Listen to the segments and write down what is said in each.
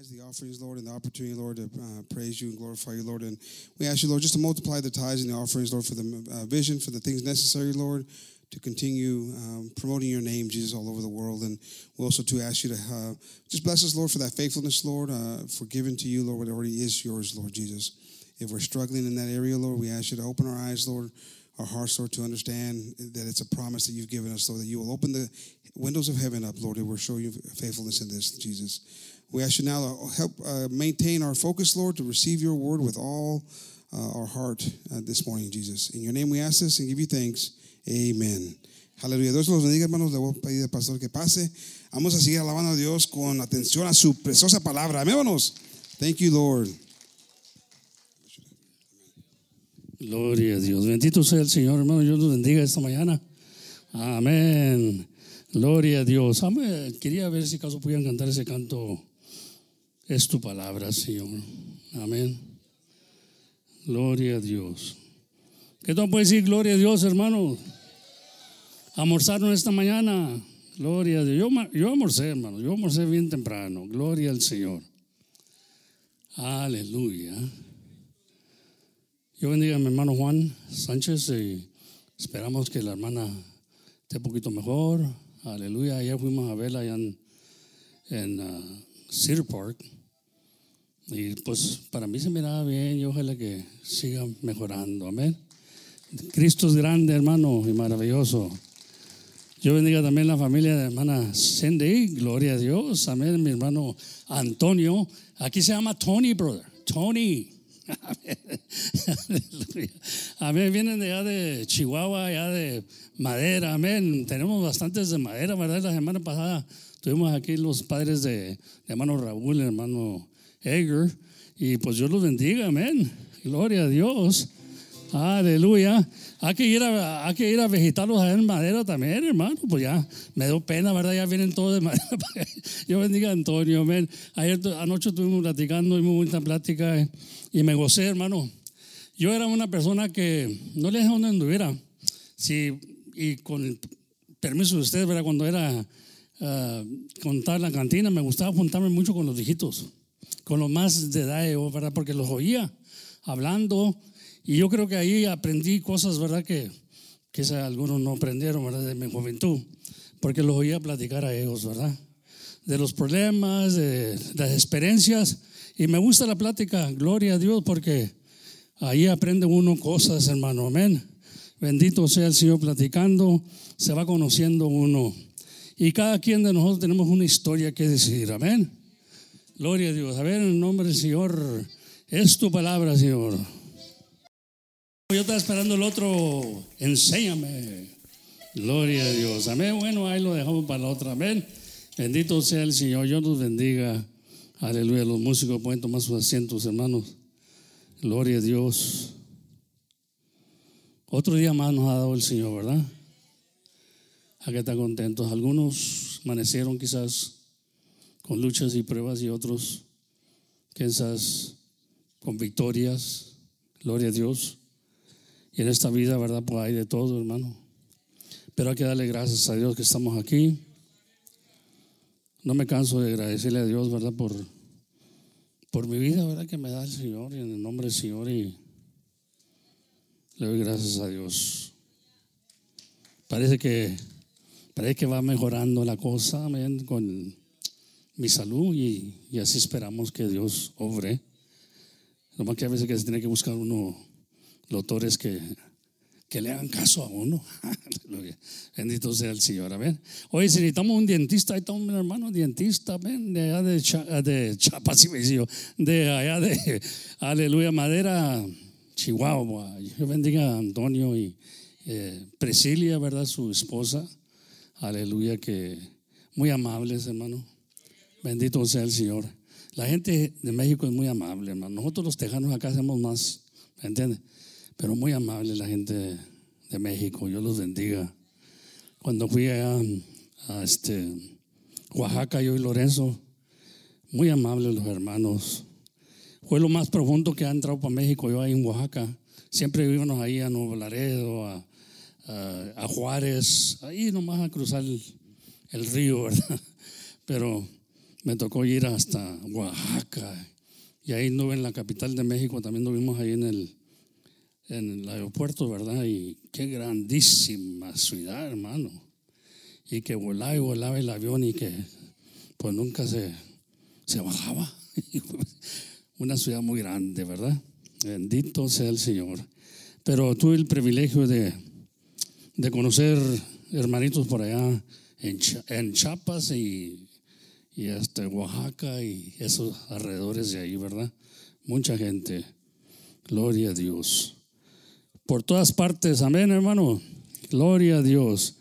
tithes, the offerings, Lord, and the opportunity, Lord, to uh, praise you and glorify you, Lord. And we ask you, Lord, just to multiply the tithes and the offerings, Lord, for the uh, vision, for the things necessary, Lord, to continue um, promoting your name, Jesus, all over the world. And we also to ask you to uh, just bless us, Lord, for that faithfulness, Lord, uh, for giving to you, Lord, what already is yours, Lord Jesus. If we're struggling in that area, Lord, we ask you to open our eyes, Lord, our hearts, Lord, to understand that it's a promise that you've given us, Lord, that you will open the windows of heaven up, Lord, and we'll show you faithfulness in this, Jesus. We ask you now to help uh, maintain our focus, Lord, to receive your word with all uh, our heart uh, this morning, Jesus. In your name we ask this and give you thanks. Amen. Aleluya. Dios los bendiga, hermanos. Le voy a pedir al pastor que pase. Vamos a seguir alabando a Dios con atención a su preciosa palabra. Amémonos. Thank you, Lord. Gloria a Dios. Bendito sea el Señor, hermano. Dios los bendiga esta mañana. Amén. Gloria a Dios. Amén. Quería ver si acaso podían cantar ese canto. Es tu palabra, Señor. Amén. Gloria a Dios. ¿Qué tal puede decir gloria a Dios, hermano? Almorzaron esta mañana. Gloria a Dios. Yo, yo almorcé, hermano. Yo almorcé bien temprano. Gloria al Señor. Aleluya. Yo bendiga a mi hermano Juan Sánchez y esperamos que la hermana esté un poquito mejor. Aleluya. Ayer fuimos a verla allá en, en ah, Cedar Park. Y pues para mí se miraba bien y ojalá que siga mejorando. Amén. Cristo es grande, hermano, y maravilloso. Yo bendiga también la familia de hermana Cindy, gloria a Dios. Amén, mi hermano Antonio. Aquí se llama Tony, brother. Tony. Amén. Amén. Vienen de allá de Chihuahua, allá de madera. Amén. Tenemos bastantes de madera, ¿verdad? La semana pasada tuvimos aquí los padres de, de hermano Raúl, hermano Edgar. Y pues Dios los bendiga. Amén. Gloria a Dios. Aleluya. Hay que ir a, hay que ir a visitarlos allá en madera también, hermano. Pues ya me dio pena, ¿verdad? Ya vienen todos de madera. Yo bendiga a Antonio, amén. Ayer anoche estuvimos platicando y muy bonita plática eh, y me gocé, hermano. Yo era una persona que no le dejé donde anduviera. Sí, y con el permiso de ustedes, ¿verdad? Cuando era ah, contar la cantina, me gustaba juntarme mucho con los viejitos, con los más de edad, yo, ¿verdad? Porque los oía hablando. Y yo creo que ahí aprendí cosas, ¿verdad? Que quizá algunos no aprendieron, ¿verdad? De mi juventud, porque los oía platicar a ellos, ¿verdad? De los problemas, de las experiencias. Y me gusta la plática, gloria a Dios, porque ahí aprende uno cosas, hermano, amén. Bendito sea el Señor platicando, se va conociendo uno. Y cada quien de nosotros tenemos una historia que decir, amén. Gloria a Dios. A ver, en nombre del Señor, es tu palabra, Señor. Yo estaba esperando el otro, enséñame. Gloria a Dios. Amén. Bueno, ahí lo dejamos para la otra. Amén. Bendito sea el Señor. Dios nos bendiga. Aleluya. Los músicos pueden tomar sus asientos, hermanos. Gloria a Dios. Otro día más nos ha dado el Señor, ¿verdad? Hay que estar contentos. Algunos amanecieron quizás con luchas y pruebas y otros quizás con victorias. Gloria a Dios. Y en esta vida, ¿verdad? Pues hay de todo, hermano. Pero hay que darle gracias a Dios que estamos aquí. No me canso de agradecerle a Dios, ¿verdad? Por, por mi vida, ¿verdad? Que me da el Señor y en el nombre del Señor. Y le doy gracias a Dios. Parece que, parece que va mejorando la cosa, amén, con mi salud y, y así esperamos que Dios obre. Nomás que a veces que se tiene que buscar uno doctores que, que le hagan caso a uno. Bendito sea el Señor. Amén. Oye, si necesitamos un dentista, ahí está un hermano dentista, ven, de allá de, Cha- de Chiapas, de allá de, aleluya, Madera, Chihuahua. Yo bendiga a Antonio y eh, Presilia, ¿verdad? Su esposa. Aleluya, que muy amables, hermano. Bendito sea el Señor. La gente de México es muy amable, hermano. Nosotros los tejanos acá hacemos más, ¿me entiendes? Pero muy amable la gente de, México. Yo los bendiga. Cuando fui allá a este, Oaxaca, yo y Lorenzo, muy amables los hermanos. Fue lo más profundo que ha entrado para México yo ahí en Oaxaca. Siempre íbamos ahí a Nuevo Laredo, a, a- a Juárez, ahí nomás a cruzar el, el río, ¿verdad? Pero me tocó ir hasta Oaxaca. Y ahí anduve en la capital de México, también vimos ahí en el, en el aeropuerto, ¿verdad? Y qué grandísima ciudad, hermano. Y que volaba y volaba el avión y que pues nunca se, se bajaba. Una ciudad muy grande, ¿verdad? Bendito sea el Señor. Pero tuve el privilegio de, de conocer hermanitos por allá en, en Chiapas y, y hasta Oaxaca y esos alrededores de ahí, ¿verdad? Mucha gente. Gloria a Dios. Por todas partes, amén, hermano. Gloria a Dios.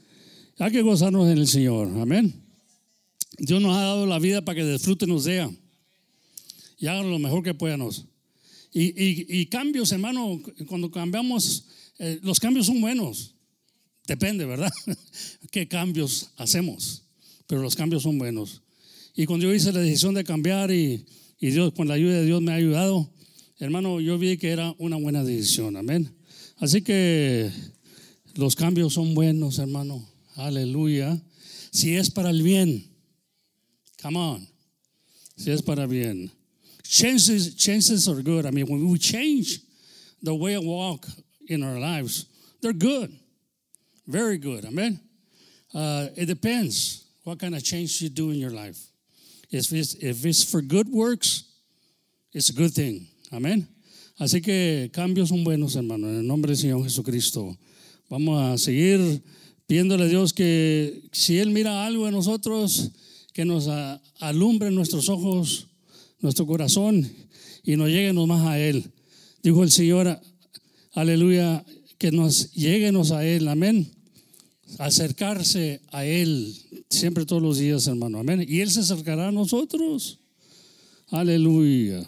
Hay que gozarnos en el Señor, amén. Dios nos ha dado la vida para que disfrute nos dé y hagan lo mejor que podamos. Y, y, cambios, hermano, cuando cambiamos, eh, los cambios son buenos. Depende, ¿verdad? ¿Qué cambios hacemos? Pero los cambios son buenos. Y cuando yo hice la decisión de cambiar y, y Dios, con la ayuda de Dios me ha ayudado, hermano, yo vi que era una buena decisión. Amén. Así que los cambios son buenos, hermano. Aleluya. Si es para el bien. Come on. Si es para bien. Chances, chances are good. I mean, when we change the way of walk in our lives, they're good. Very good. Amen. Uh, it depends what kind of change you do in your life. If it's, if it's for good works, it's a good thing. Amen. Así que cambios son buenos, hermano, en el nombre del Señor Jesucristo. Vamos a seguir pidiéndole a Dios que si Él mira algo en nosotros, que nos alumbre nuestros ojos nuestro corazón y nos lleguenos más a Él. Dijo el Señor, aleluya, que nos lleguenos a Él, amén. Acercarse a Él siempre todos los días, hermano, amén. Y Él se acercará a nosotros. Aleluya.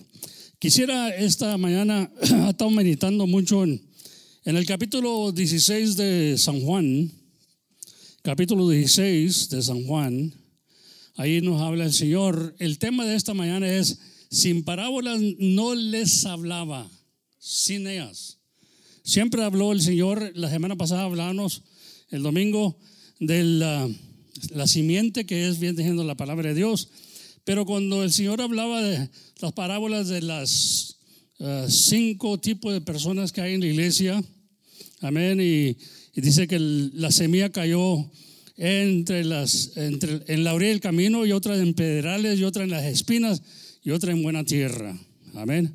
Quisiera esta mañana, ha estado meditando mucho en, el capítulo 16 de San Juan, capítulo 16 de San Juan, Ahí nos habla el Señor. El tema de esta mañana es, sin parábolas no les hablaba, sin ellas. Siempre habló el Señor, la semana pasada hablamos el domingo de la, la simiente que es bien diciendo la palabra de Dios. Pero cuando el Señor hablaba de las parábolas de las eh, cinco tipos de personas que hay en la iglesia, amén, y, dice que la semilla cayó entre las, entre, en la orilla del camino y otra en pedrales y otra en las espinas y otra en buena tierra. Amén.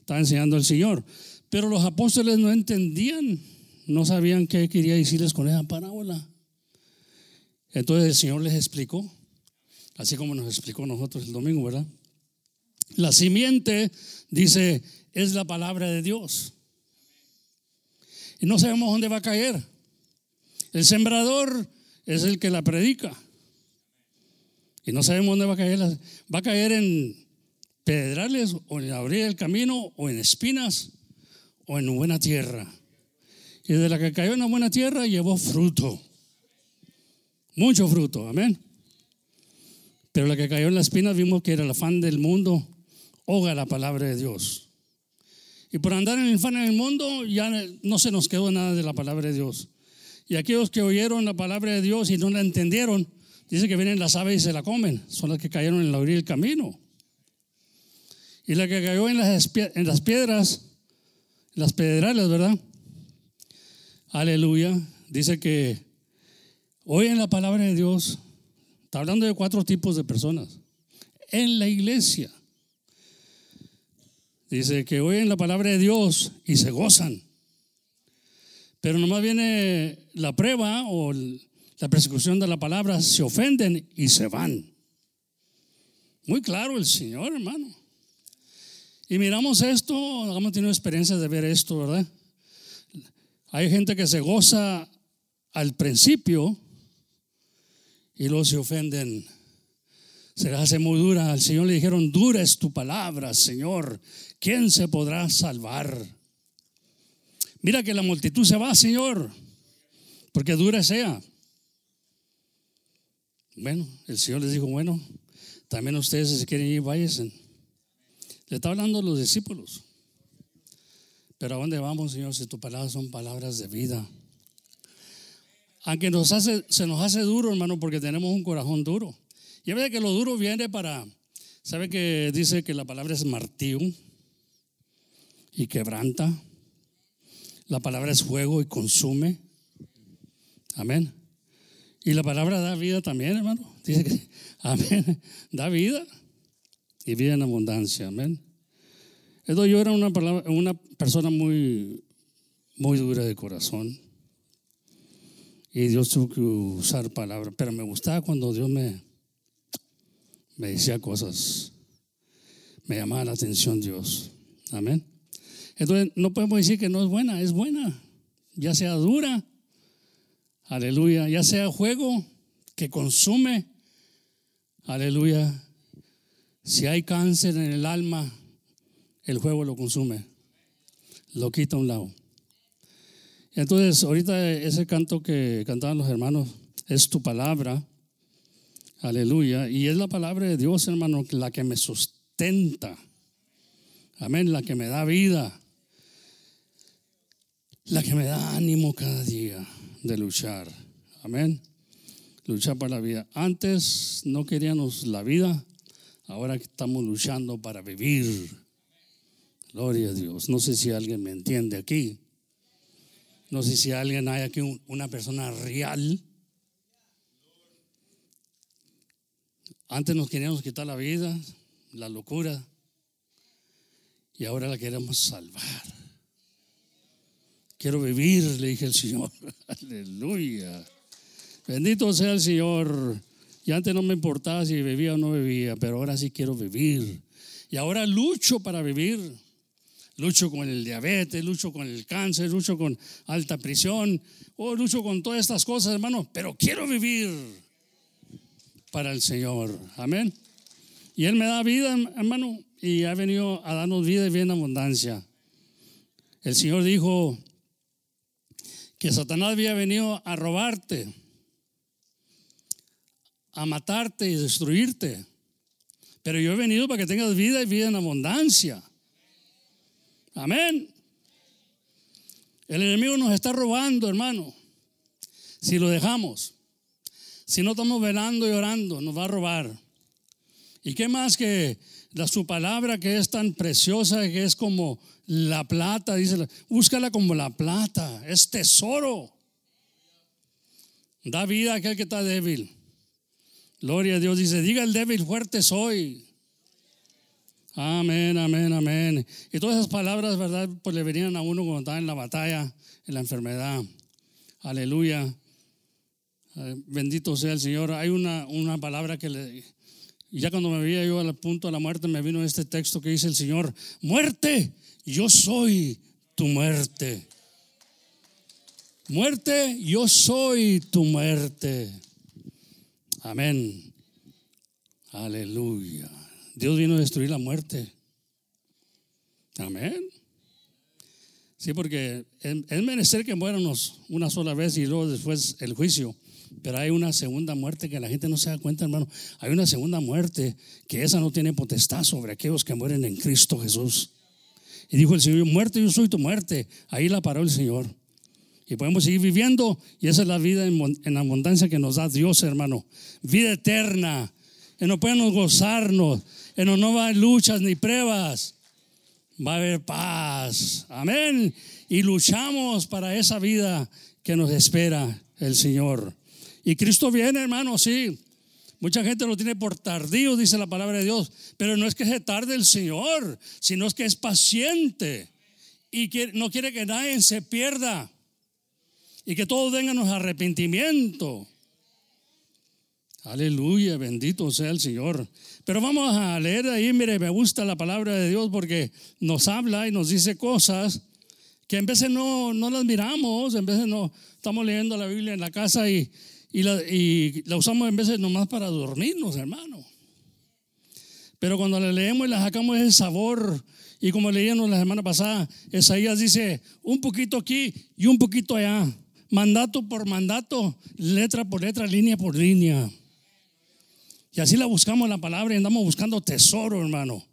Está enseñando el Señor. Pero los apóstoles no entendían, no sabían qué quería decirles con esa parábola. Entonces el Señor les explicó, así como nos explicó nosotros el domingo, ¿verdad? La simiente, dice, es la palabra de Dios. Y no sabemos dónde va a caer. El sembrador es el que la predica. Y no sabemos dónde va a caer. Va a caer en pedrales o en orilla del camino o en espinas o en buena tierra. Y de la que cayó en la buena tierra llevó fruto. Mucho fruto, amén. Pero la que cayó en las espinas vimos que era el afán del mundo, hoga la palabra de Dios. Y por andar en el afán en el mundo ya no se nos quedó nada de la palabra de Dios. Y aquellos que oyeron la palabra de Dios y no la entendieron, dice que vienen las aves y se la comen. Son las que cayeron en la orilla del camino. Y la que cayó en las, en las piedras, en las pedrales, ¿verdad? Aleluya. Dice que oyen la palabra de Dios. Está hablando de cuatro tipos de personas. En la iglesia. Dice que oyen la palabra de Dios y se gozan. Pero nomás viene la prueba o la persecución de la palabra, se ofenden y se van. Muy claro el Señor, hermano. Y miramos esto, hemos tenido experiencia de ver esto, ¿verdad? Hay gente que se goza al principio y luego se ofenden. Se les hace muy dura. Al Señor le dijeron, dura es tu palabra, Señor. ¿Quién se podrá salvar? Mira que la multitud se va, Señor, porque dura sea. Bueno, el Señor les dijo, bueno, también ustedes si quieren ir, váyanse. Le está hablando a los discípulos. Pero ¿a dónde vamos, Señor, si tus palabras son palabras de vida? Aunque nos hace, se nos hace duro, hermano, porque tenemos un corazón duro. Y a veces que lo duro viene para, ¿sabe que dice que la palabra es martillo y quebranta? La palabra es fuego y consume. Amén. Y la palabra da vida también, hermano. Dice que, amén, da vida y vida en abundancia. Amén. Yo era una, una persona muy, muy dura de corazón. Y Dios tuvo que usar palabras. Pero me gustaba cuando Dios me, me decía cosas. Me llamaba la atención Dios. Amén. Entonces no podemos decir que no es buena, es buena. Ya sea dura. Aleluya. Ya sea juego que consume. Aleluya. Si hay cáncer en el alma, el juego lo consume. Lo quita a un lado. Entonces, ahorita ese canto que cantaban los hermanos es tu palabra. Aleluya. Y es la palabra de Dios, hermano, la que me sustenta. Amén. La que me da vida. La que me da ánimo cada día de luchar. Amén. Luchar para la vida. Antes no queríamos la vida. Ahora estamos luchando para vivir. Gloria a Dios. No sé si alguien me entiende aquí. No sé si alguien hay aquí una persona real. Antes nos queríamos quitar la vida, la locura, y ahora la queremos salvar. Quiero vivir, le dije al Señor. Aleluya. Bendito sea el Señor. Y antes no me importaba si bebía o no bebía, pero ahora sí quiero vivir. Y ahora lucho para vivir lucho con el diabetes, lucho con el cáncer, lucho con alta prisión, o lucho con todas estas cosas, hermano, pero quiero vivir para el Señor. Amén. Y Él me da vida, hermano, y ha venido a darnos vida y bien abundancia. El Señor dijo que Satanás había venido a robarte, a matarte y destruirte. Pero yo he venido para que tengas vida y vida en abundancia. Amén. El enemigo nos está robando, hermano. Si lo dejamos, si no estamos velando y orando, nos va a robar. ¿Y qué más que la, su palabra que es tan preciosa, que es como la plata? Dice, búscala como la plata, es tesoro. Da vida a aquel que está débil. Gloria a Dios. Dice, diga el débil, fuerte soy. Amén, amén, amén. Y todas esas palabras, ¿verdad? Pues le venían a uno cuando estaba en la batalla, en la enfermedad. Aleluya. Eh, bendito sea el Señor. Hay una, una palabra que le... Ya cuando me veía yo al punto de la muerte, me vino este texto que dice el Señor, muerte, yo soy tu muerte. Muerte, yo soy tu muerte. Amén. Aleluya. Dios vino a destruir la muerte. Amén. Sí, porque es menester que muéramos una sola vez y luego después el juicio. Pero hay una segunda muerte que la gente no se da cuenta, hermano. Hay una segunda muerte que esa no tiene potestad sobre aquellos que mueren en Cristo Jesús. Y dijo el Señor, muerte, yo soy tu muerte. Ahí la paró el Señor. Y podemos seguir viviendo. Y esa es la vida en, abundancia que nos da Dios, hermano. Vida eterna. Que no podemos gozarnos en no va a haber luchas ni pruebas, va a haber paz. Amén. Y luchamos para esa vida que nos espera el Señor. Y Cristo viene, hermano, sí. Mucha gente lo tiene por tardío, dice la palabra de Dios. Pero no es que se tarde el Señor, sino es que es paciente. Y no quiere que nadie se pierda. Y que todos vengan los arrepentimiento. Aleluya, bendito sea el Señor. Pero vamos a leer ahí, mire, me gusta la palabra de Dios porque nos habla y nos dice cosas que en veces no, no las miramos, en veces no estamos leyendo la Biblia en la casa y, la, y la usamos en veces nomás para dormirnos, hermano. Pero cuando la leemos y la sacamos ese sabor, y como leíamos la semana pasada, Isaías dice un poquito aquí y un poquito allá, mandato por mandato, letra por letra, línea por línea. Y así la buscamos la palabra y andamos buscando tesoro, hermano.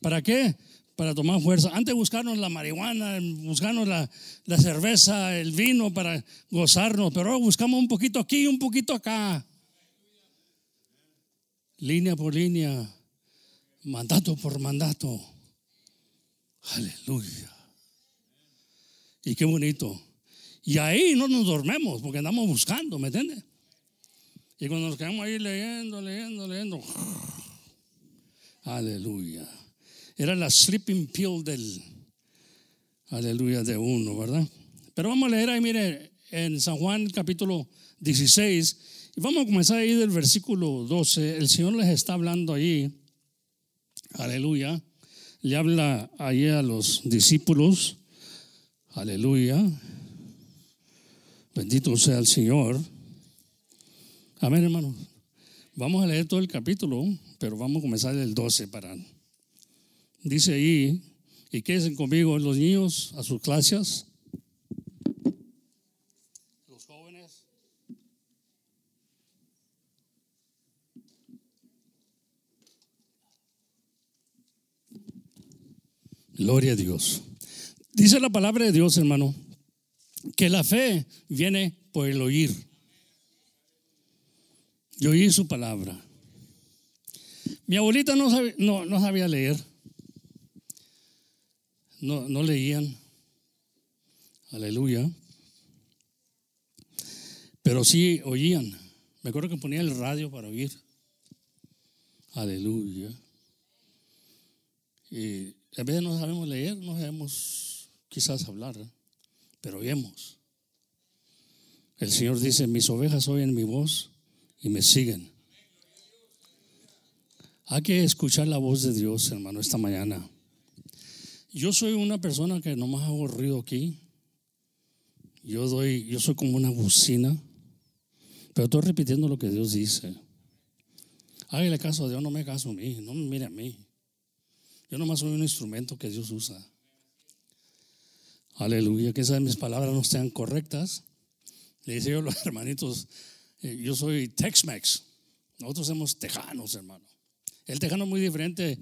¿Para qué? Para tomar fuerza. Antes buscarnos la marihuana, buscarnos la, la cerveza, el vino para gozarnos, pero ahora buscamos un poquito aquí y un poquito acá. línea por línea, mandato por mandato. Aleluya. Y qué bonito. Y ahí no nos dormemos porque andamos buscando, ¿me entiendes? Y cuando nos quedamos ahí leyendo, leyendo, leyendo. Aleluya. Era la sleeping pill del, aleluya, de uno, ¿verdad? Pero vamos a leer ahí, mire, en San Juan capítulo 16, y vamos a comenzar ahí del versículo 12. El Señor les está hablando ahí, aleluya, le habla ahí a los discípulos, aleluya, bendito sea el Señor. Amén, hermano. Vamos a leer todo el capítulo, pero vamos a comenzar del 12 para. Dice ahí, y quédense conmigo los niños a sus clases. Los jóvenes. Gloria a Dios. Dice la palabra de Dios, hermano, que la fe viene por el oír. Yo oí su palabra. Mi abuelita no sabía, no, no sabía leer. No, no leían. Aleluya. Pero sí oían. Me acuerdo que ponía el radio para oír. Aleluya. Y a veces no sabemos leer, no sabemos quizás hablar, ¿eh? pero oímos. El Señor dice, mis ovejas oyen mi voz y me siguen. Hay que escuchar la voz de Dios, hermano, esta mañana. Yo soy una persona que no más hago ruido aquí. Yo doy, yo soy como una bocina, pero estoy repitiendo lo que Dios dice. Hágale caso a Dios, no me caso a mí, no me mire a mí. Yo nomás soy un instrumento que Dios usa. Aleluya, que esas mis palabras no sean correctas. Le dice yo a los hermanitos, yo soy Tex-Mex. Nosotros somos tejanos, hermano. El tejano es muy diferente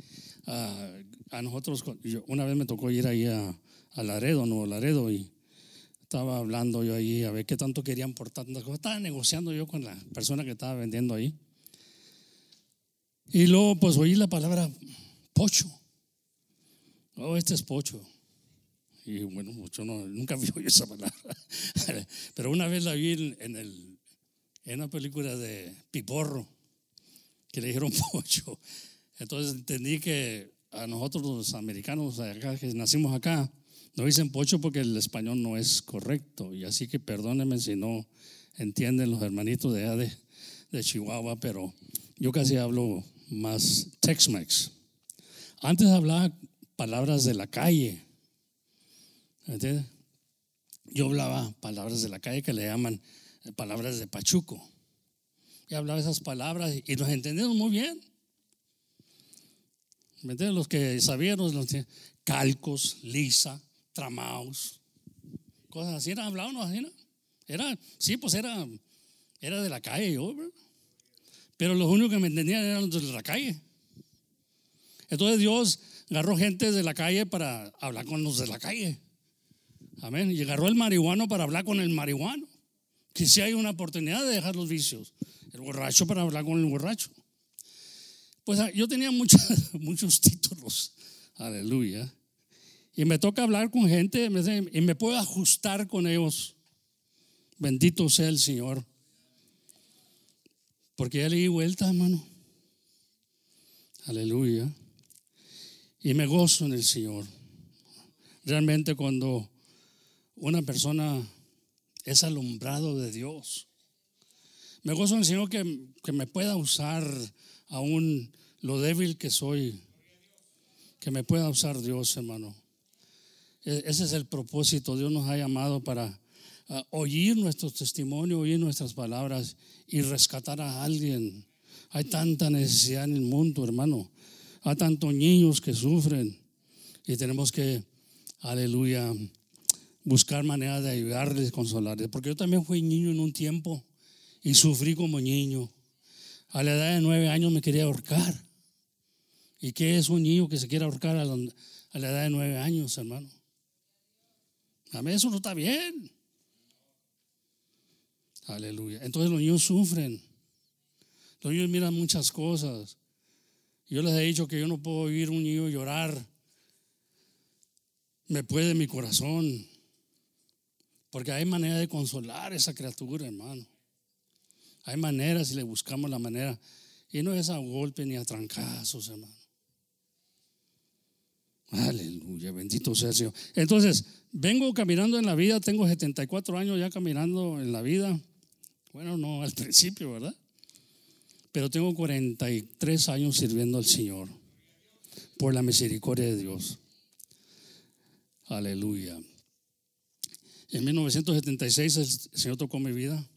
a, nosotros. Yo, una vez me tocó ir ahí a, a, Laredo, Nuevo Laredo, y estaba hablando yo ahí a ver qué tanto querían por tantas cosas. Estaba negociando yo con la persona que estaba vendiendo ahí. Y luego pues oí la palabra pocho. Oh, este es pocho. Y bueno, yo no, nunca vi esa palabra. Pero una vez la vi en, el, en una película de Piporro, que le dijeron pocho. Entonces entendí que a nosotros los americanos acá, que nacimos acá, nos dicen pocho porque el español no es correcto. Y así que perdónenme si no entienden los hermanitos de de, de Chihuahua, pero yo casi hablo más Tex-Mex. Antes hablaba palabras de la calle. ¿Entiendes? Yo hablaba palabras de la calle que le llaman palabras de Pachuco. Y hablaba esas palabras y nos entendemos muy bien. ¿Me entiendes? Los que sabían, los calcos, lisa, tramaos, cosas así, eran hablaban así, ¿no? Era, sí, pues era, era de la calle. Pero los únicos que me entendían eran los de la calle. Entonces Dios agarró gente de la calle para hablar con los de la calle. Amén. Y agarró el marihuano para hablar con el marihuano. Que si hay una oportunidad de dejar los vicios. El borracho para hablar con el borracho. Pues yo tenía muchos títulos. Aleluya. Y me toca hablar con gente y me puedo ajustar con ellos. Bendito sea el Señor. Porque ya le di vuelta, hermano. Aleluya. Y me gozo en el Señor. Realmente cuando una persona es alumbrado de Dios, me gozo en el Señor que, que me pueda usar aún lo débil que soy, que me pueda usar Dios, hermano. E, ese es el propósito. Dios nos ha llamado para oír nuestro testimonio, oír nuestras palabras y rescatar a alguien. Hay tanta necesidad en el mundo, hermano. Hay tantos niños que sufren y tenemos que, aleluya, buscar maneras de ayudarles, consolarles. Porque yo también fui niño en un tiempo y sufrí como niño. A la edad de nueve años me quería ahorcar. ¿Y qué es un niño que se quiere ahorcar a la, a la edad de nueve años, hermano? A mí eso no está bien. Aleluya. Entonces los niños sufren. Los niños miran muchas cosas. Yo les he dicho que yo no puedo oír un niño llorar. Me puede mi corazón. Porque hay manera de consolar a esa criatura, hermano. Hay maneras y le buscamos la manera. Y no es a golpe ni a trancazos, hermano. Aleluya, bendito sea el Señor. Entonces, vengo caminando en la vida, tengo 74 años ya caminando en la vida. Bueno, no al principio, ¿verdad? Pero tengo 43 años sirviendo al Señor por la misericordia de Dios. Aleluya. En 1976 el Señor tocó mi vida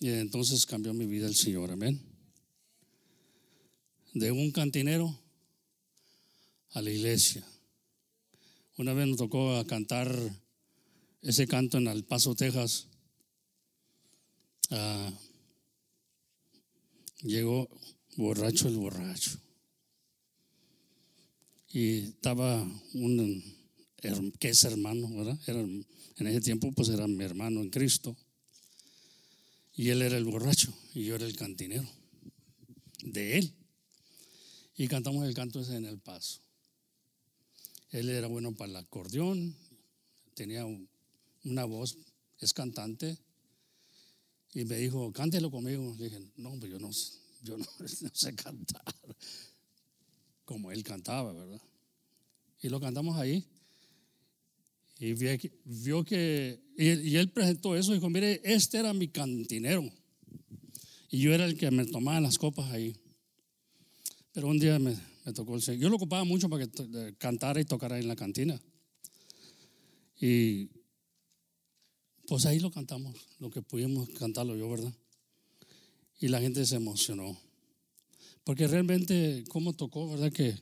y entonces cambió mi vida el Señor. Amén. De un cantinero a la iglesia. Una vez nos tocó a cantar ese canto en El Paso, Texas. Ah, llegó borracho el borracho. Y estaba un que es hermano, ¿verdad? En ese tiempo pues era mi hermano en Cristo. Y él era el borracho y yo era el cantinero de él. Y cantamos el canto ese en el paso. Él era bueno para el acordeón, tenía una voz, es cantante. Y me dijo, cántelo conmigo. Le dije, no, pues yo no, yo no, sé cantar como él cantaba, ¿verdad? Y lo cantamos ahí. Y vio que, y, él presentó eso y dijo, mire, este era mi cantinero. Y yo era el que me tomaba las copas ahí. Pero un día me, tocó el Señor. Yo lo ocupaba mucho para que cantara y tocara en la cantina. Y pues ahí lo cantamos, lo que pudimos cantarlo yo, ¿verdad? Y la gente se emocionó. Porque realmente, ¿cómo tocó, verdad? Que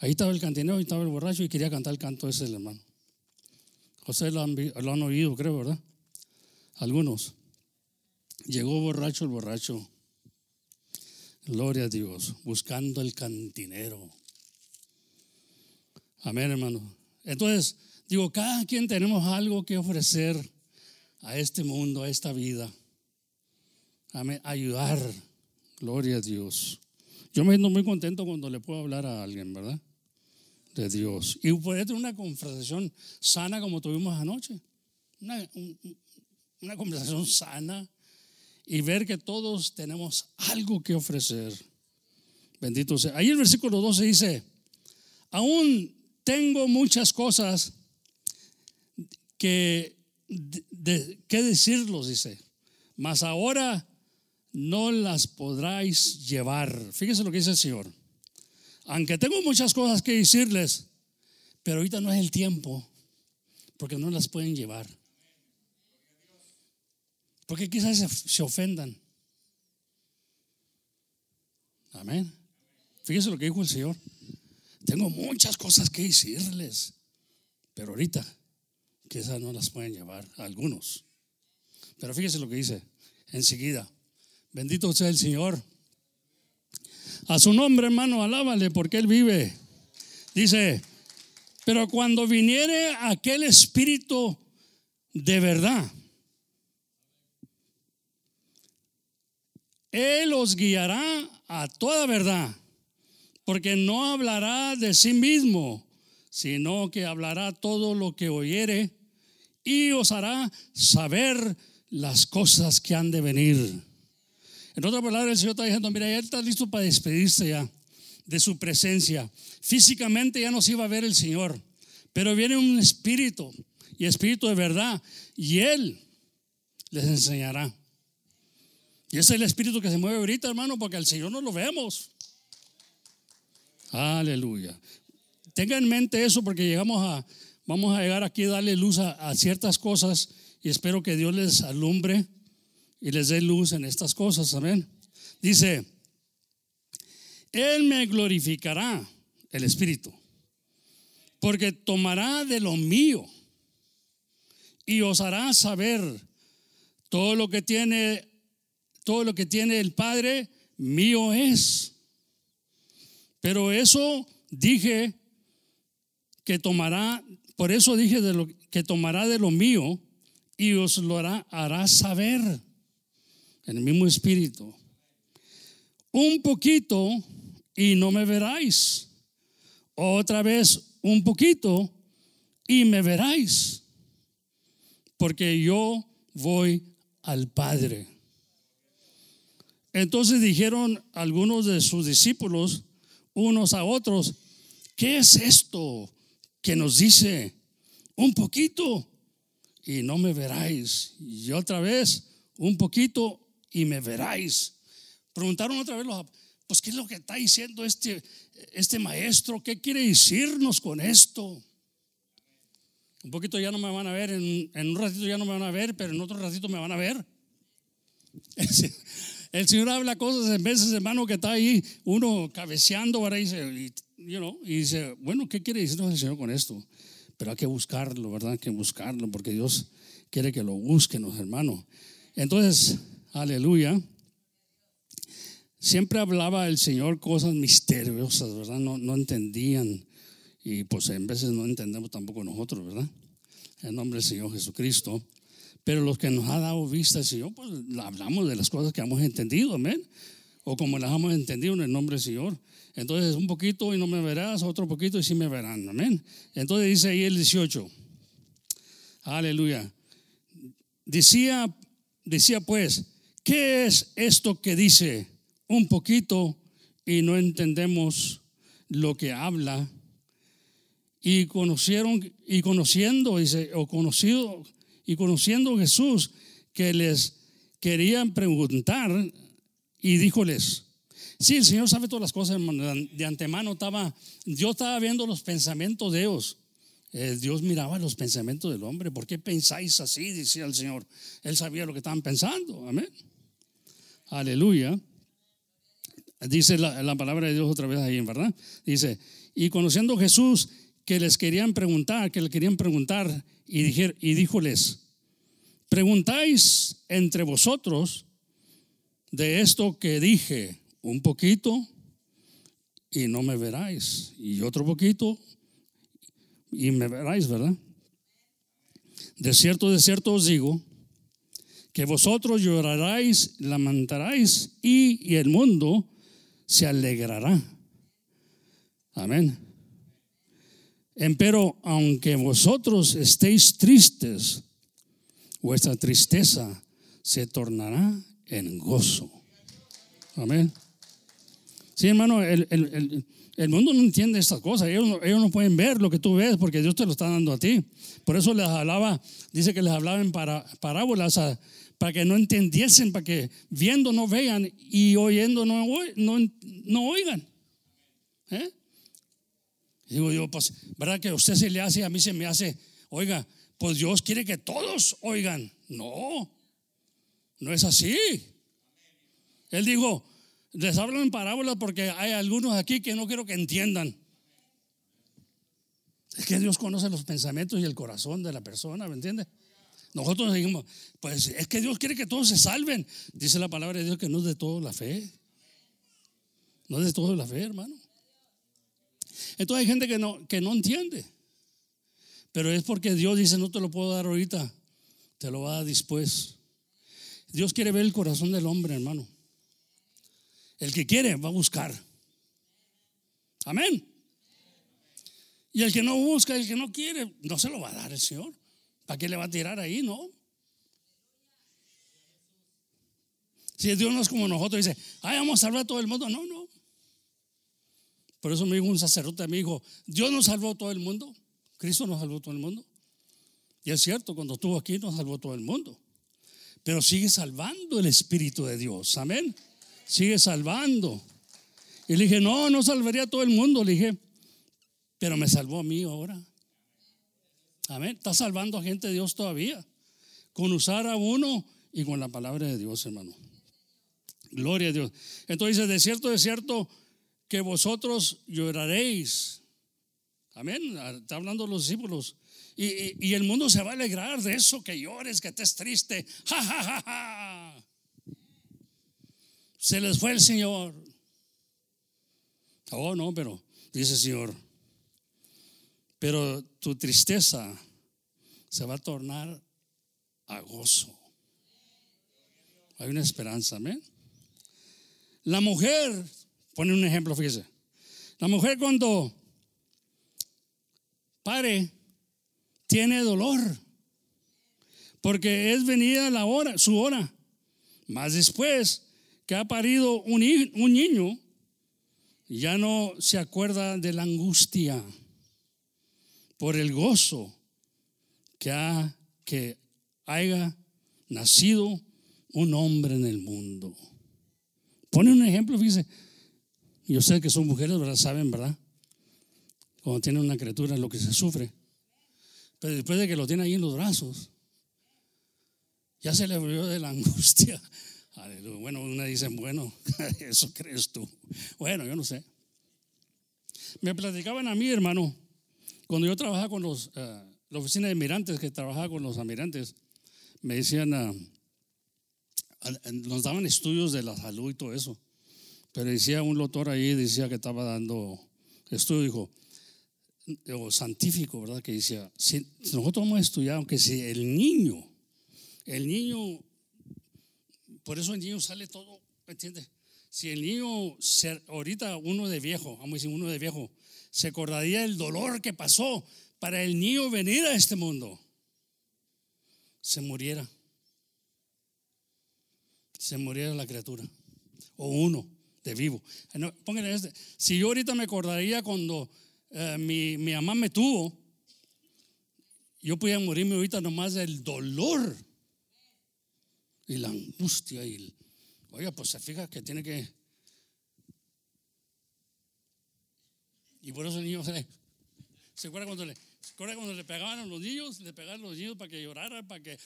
ahí estaba el cantinero, ahí estaba el borracho y quería cantar el canto ese, hermano. José lo lo han oído, creo, ¿verdad? Algunos. Llegó borracho el borracho Gloria a Dios, buscando el cantinero. Amén, hermano. Entonces, digo, cada quien tenemos algo que ofrecer a este mundo, a esta vida. Amén. Ayudar. Gloria a Dios. Yo me siento muy contento cuando le puedo hablar a alguien, ¿verdad? De Dios. Y poder tener una conversación sana como tuvimos anoche. Una, una conversación sana y ver que todos tenemos algo que ofrecer. Bendito sea. Ahí el versículo 12 dice, aún tengo muchas cosas que, de, que decirlos, dice, mas ahora no las podráis llevar. Fíjese lo que dice el Señor. Aunque tengo muchas cosas que decirles, pero ahorita no es el tiempo, porque no las pueden llevar. Porque quizás se ofendan. Amén. Fíjese lo que dijo el Señor. Tengo muchas cosas que decirles, pero ahorita quizás no las pueden llevar algunos. Pero fíjese lo que dice enseguida. Bendito sea el Señor. A su nombre, hermano, alábale porque Él vive. Dice, pero cuando viniere aquel espíritu de verdad, Él os guiará a toda verdad, porque no hablará de sí mismo, sino que hablará todo lo que oyere y os hará saber las cosas que han de venir. En otra palabra, el Señor está diciendo, mira, ya está listo para despedirse ya de su presencia. Físicamente ya nos iba a ver el Señor, pero viene un espíritu y espíritu de verdad, y Él les enseñará. Y ese es el espíritu que se mueve ahorita, hermano, porque al Señor no lo vemos. Aleluya. Tenga en mente eso porque llegamos a, vamos a llegar aquí a darle luz a, ciertas cosas y espero que Dios les alumbre y les dé luz en estas cosas. Amén. Dice, Él me glorificará, el Espíritu, porque tomará de lo mío y os hará saber todo lo que tiene todo lo que tiene el Padre, mío es. Pero eso dije que tomará, por eso dije de lo, que tomará de lo mío y os lo hará, hará saber en el mismo espíritu. un poquito y no me veráis. Otra vez un poquito y me veráis. Porque yo voy al Padre. Entonces dijeron algunos de sus discípulos, unos a otros, ¿qué es esto que nos dice? Un poquito y no me veráis. Y otra vez, un poquito y me veráis. Preguntaron otra vez los pues ¿qué es lo que está diciendo este, este maestro? ¿Qué quiere decirnos con esto? Un poquito ya no me van a ver, en, en, un ratito ya no me van a ver, pero en otro ratito me van a ver. El Señor habla cosas en veces, hermano, que está ahí uno cabeceando, ¿verdad? Y dice, you know, y dice, bueno, ¿qué quiere decirnos el Señor con esto? Pero hay que buscarlo, ¿verdad? Hay que buscarlo, porque Dios quiere que lo busquen, hermano. Entonces, aleluya. Siempre hablaba el Señor cosas misteriosas, ¿verdad? No, no entendían. Y pues en veces no entendemos tampoco nosotros, ¿verdad? En nombre del Señor Jesucristo. Pero los que nos ha dado vista el Señor, pues hablamos de las cosas que hemos entendido, amén. O como las hemos entendido en el nombre del Señor. Entonces, un poquito y no me verás, otro poquito y sí me verán, amén. Entonces dice ahí el 18. Aleluya. Decía, decía pues, ¿qué es esto que dice un poquito y no entendemos lo que habla? Y conocieron, y conociendo, dice, o conocido, y conociendo Jesús que les querían preguntar y díjoles, sí, el Señor sabe todas las cosas, de antemano estaba, yo estaba viendo los pensamientos de ellos. Eh, Dios miraba los pensamientos del hombre. ¿Por qué pensáis así? Decía el Señor. Él sabía lo que estaban pensando. Amén. Aleluya. Dice la, la palabra de Dios otra vez ahí, ¿verdad? Dice, y conociendo Jesús que les querían preguntar, que le querían preguntar, y, dijer, y díjoles, preguntáis entre vosotros de esto que dije, un poquito y no me veráis, y otro poquito y me veráis, ¿verdad? De cierto, de cierto os digo, que vosotros lloraréis, lamentaréis y, el mundo se alegrará. Amén. Empero, aunque vosotros estéis tristes, vuestra tristeza se tornará en gozo. Amén. Sí, hermano, el, mundo no entiende estas cosas. Ellos, ellos, no pueden ver lo que tú ves porque Dios te lo está dando a ti. Por eso les hablaba, dice que les hablaba en parábolas para que no entendiesen, para que viendo no vean y oyendo no, no, no oigan. ¿Eh? Digo yo, pues, ¿verdad que a usted se le hace, a mí se me hace, oiga, pues Dios quiere que todos oigan. No, no es así. Él dijo, les hablo en parábolas porque hay algunos aquí que no quiero que entiendan. Es que Dios conoce los pensamientos y el corazón de la persona, ¿me entiende? Nosotros dijimos, pues es que Dios quiere que todos se salven. Dice la palabra de Dios que no es de todo la fe. No es de todo la fe, hermano. Entonces hay gente que no, que no entiende. Pero es porque Dios dice, no te lo puedo dar ahorita, te lo va a dar después. Dios quiere ver el corazón del hombre, hermano. El que quiere va a buscar. Amén. Y el que no busca, el que no quiere, no se lo va a dar el Señor. ¿Para qué le va a tirar ahí? No. Si Dios no es como nosotros, dice, ay, vamos a salvar a todo el mundo. No, no. Por eso me dijo un sacerdote, me dijo, Dios nos salvó todo el mundo. Cristo nos salvó todo el mundo. Y es cierto, cuando estuvo aquí nos salvó todo el mundo. Pero sigue salvando el Espíritu de Dios. Amén. Sigue salvando. Y le dije, no, no salvaría a todo el mundo. Le dije, pero me salvó a mí ahora. Amén. Está salvando a gente de Dios todavía. Con usar a uno y con la palabra de Dios, hermano. Gloria a Dios. Entonces dice, de cierto, de cierto, que vosotros lloraréis. Amén. Está hablando los discípulos. Y, el mundo se va a alegrar de eso, que llores, que estés triste. Ja, ja, ja, ja. Se les fue el Señor. Oh, no, pero dice el Señor. Pero tu tristeza se va a tornar a gozo. Hay una esperanza, amén. La mujer, pone un ejemplo, fíjese. La mujer cuando pare, tiene dolor. Porque es venida la hora, su hora. Más después que ha parido un, un niño, ya no se acuerda de la angustia por el gozo que, ha, que haya nacido un hombre en el mundo. Pone un ejemplo, fíjese. Yo sé que son mujeres, ¿verdad? Saben, ¿verdad? Cuando tienen una criatura, lo que se sufre. Pero después de que lo tiene ahí en los brazos, ya se le volvió de la angustia. Bueno, una dice, bueno, eso crees tú. Bueno, yo no sé. Me platicaban a mí, hermano, cuando yo trabajaba con los, eh, la oficina de mirantes, que trabajaba con los amirantes, me decían, ah, nos daban estudios de la salud y todo eso. Pero decía un doctor ahí, decía que estaba dando estudio, dijo, o científico, ¿verdad? Que decía, si nosotros hemos estudiado que si el niño, el niño, por eso el niño sale todo, ¿me entiendes? Si el niño, ahorita uno de viejo, vamos a decir uno de viejo, se acordaría el dolor que pasó para el niño venir a este mundo, se muriera. Se muriera la criatura. O uno de vivo. Póngale este. Si yo ahorita me acordaría cuando eh, mi, mi mamá me tuvo, yo podía morirme ahorita nomás del dolor y la angustia. Y oiga, pues se fija que tiene que. Y por eso el niño se, ¿se acuerda cuando le, ¿se acuerda cuando le pegaban a los niños? Le pegaban a los niños para que lloraran, para que.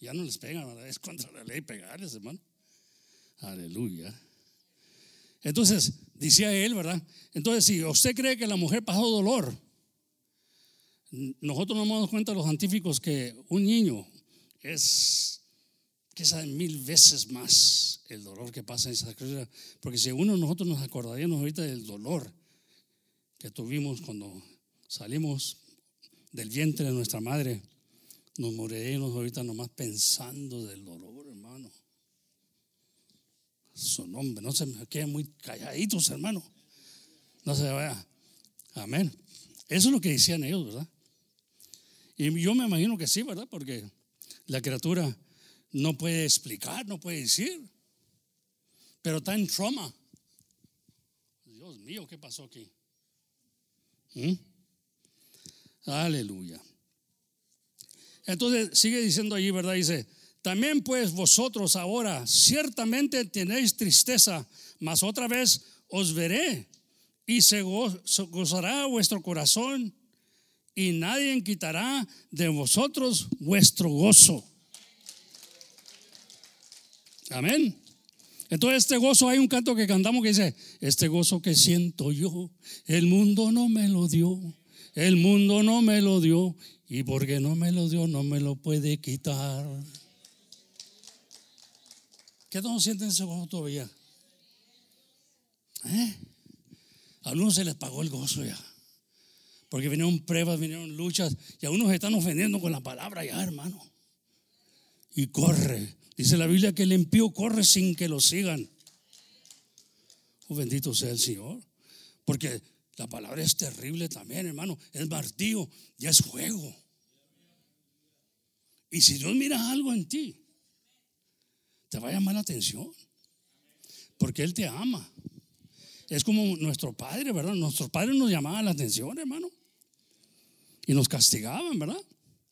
Ya no les pegan, ¿verdad? es contra la ley pegarles, hermano. Aleluya. Entonces, decía él, ¿verdad? Entonces, si usted cree que la mujer pasó dolor, nosotros nos damos cuenta los científicos que un niño es quizás mil veces más el dolor que pasa en esa criatura. Porque si uno nosotros nos acordaríamos ahorita del dolor que tuvimos cuando salimos del vientre de nuestra madre, nos moriríamos ahorita nomás pensando del dolor, hermano su nombre. No se me queden muy calladitos, hermano. No se vaya. Amén. Eso es lo que decían ellos, ¿verdad? Y yo me imagino que sí, ¿verdad? Porque la criatura no puede explicar, no puede decir. Pero está en trauma. Dios mío, ¿qué pasó aquí? ¿Mm? Aleluya. Entonces sigue diciendo allí, ¿verdad? Dice, también pues vosotros ahora ciertamente tenéis tristeza, mas otra vez os veré y se gozará vuestro corazón y nadie quitará de vosotros vuestro gozo. Amén. Entonces este gozo, hay un canto que cantamos que dice, este gozo que siento yo, el mundo no me lo dio, el mundo no me lo dio, y porque no me lo dio, no me lo puede quitar. ¿Qué no sienten ese gozo todavía? ¿Eh? A algunos se les pagó el gozo ya. Porque vinieron pruebas, vinieron luchas. Y a unos están ofendiendo con la palabra ya, hermano. Y corre. Dice la Biblia que el impío corre sin que lo sigan. Oh, bendito sea el Señor. Porque la palabra es terrible también, hermano. Es martillo, ya es fuego. Y si Dios mira algo en ti, te va a llamar la atención. Porque Él te ama. Es como nuestro padre, ¿verdad? Nuestros padres nos llamaban la atención, hermano. Y nos castigaban, ¿verdad?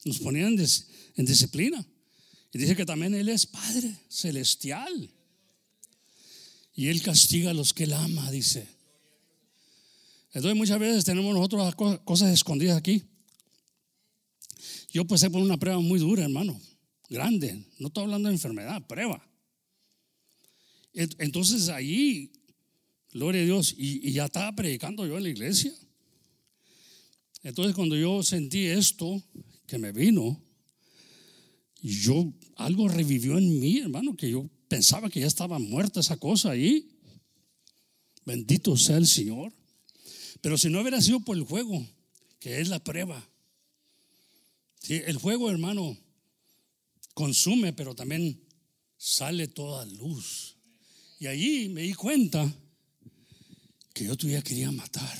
Nos ponían en, disciplina. Y dice que también Él es Padre celestial. Y Él castiga a los que Él ama, dice. Entonces muchas veces tenemos nosotros cosas escondidas aquí. Yo pasé por una prueba muy dura, hermano grande. No estoy hablando de enfermedad, prueba. Entonces ahí, gloria a Dios, y, ya estaba predicando yo en la iglesia. Entonces cuando yo sentí esto que me vino, yo algo revivió en mí, hermano, que yo pensaba que ya estaba muerta esa cosa ahí. Bendito sea el Señor. Pero si no hubiera sido por el juego, que es la prueba. el juego, hermano, consume, pero también sale toda luz. Y allí me di cuenta que yo todavía quería matar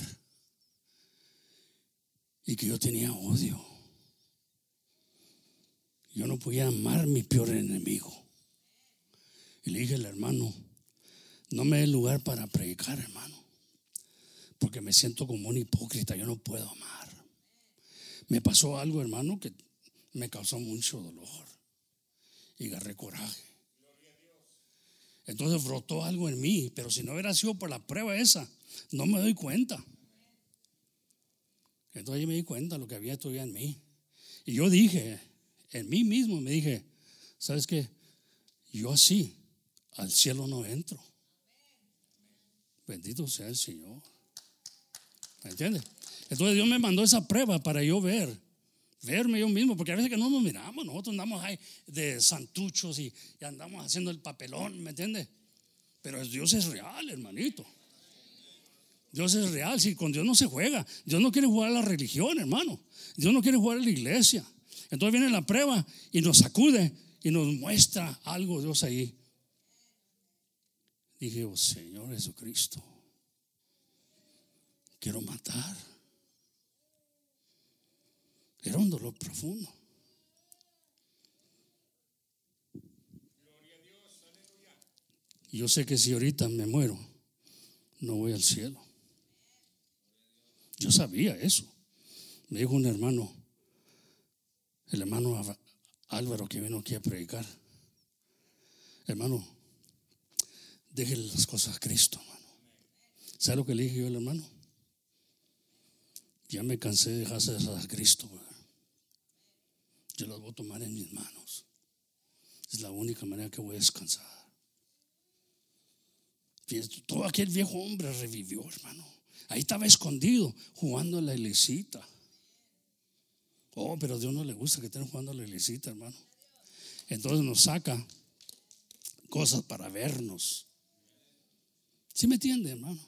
y que yo tenía odio. Yo no podía amar a mi peor enemigo. Y le dije al hermano, no me dé lugar para predicar, hermano, porque me siento como un hipócrita, yo no puedo amar. Me pasó algo, hermano, que me causó mucho dolor y agarré coraje. Entonces brotó algo en mí, pero si no hubiera sido por la prueba esa, no me doy cuenta. Entonces yo me di cuenta de lo que había todavía en mí. Y yo dije, en mí mismo me dije, ¿sabes qué? Yo así al cielo no entro. Bendito sea el Señor. ¿Me entiendes? Entonces Dios me mandó esa prueba para yo ver, verme yo mismo, porque a veces que no nos miramos, nosotros andamos ahí de santuchos y, andamos haciendo el papelón, ¿me entiendes? Pero Dios es real, hermanito. Dios es real, si con Dios no se juega. Dios no quiere jugar a la religión, hermano. Dios no quiere jugar a la iglesia. Entonces viene la prueba y nos sacude y nos muestra algo Dios ahí. Dije, oh Señor Jesucristo, quiero matar. Era un dolor profundo. Yo sé que si ahorita me muero, no voy al cielo. Yo sabía eso. Me dijo un hermano, el hermano Álvaro que vino aquí a predicar. Hermano, déjele las cosas a Cristo, hermano. ¿Sabe lo que le dije yo al hermano? Ya me cansé de dejarse a Cristo. Yo las voy a tomar en mis manos. Es la única manera que voy a descansar. Todo aquel viejo hombre revivió, hermano. Ahí estaba escondido, jugando a la iglesita. Oh, pero a Dios no le gusta que estén jugando a la iglesita, hermano. Entonces nos saca cosas para vernos. ¿Sí me entiende, hermano?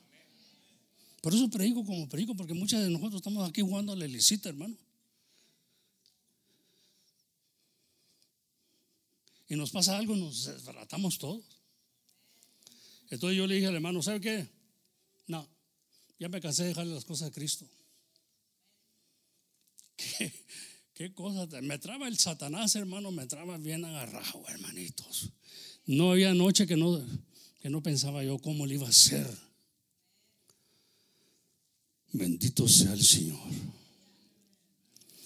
Por eso predico como predico, porque muchas de nosotros estamos aquí jugando a la iglesita, hermano. Y nos pasa algo, nos desbaratamos todos. Entonces yo le dije al hermano, ¿sabe qué? No, ya me cansé de dejarle las cosas a Cristo. ¿Qué, qué cosa? Me traba el Satanás, hermano, me traba bien agarrado, hermanitos. No había noche que no, que no pensaba yo cómo le iba a hacer. Bendito sea el Señor.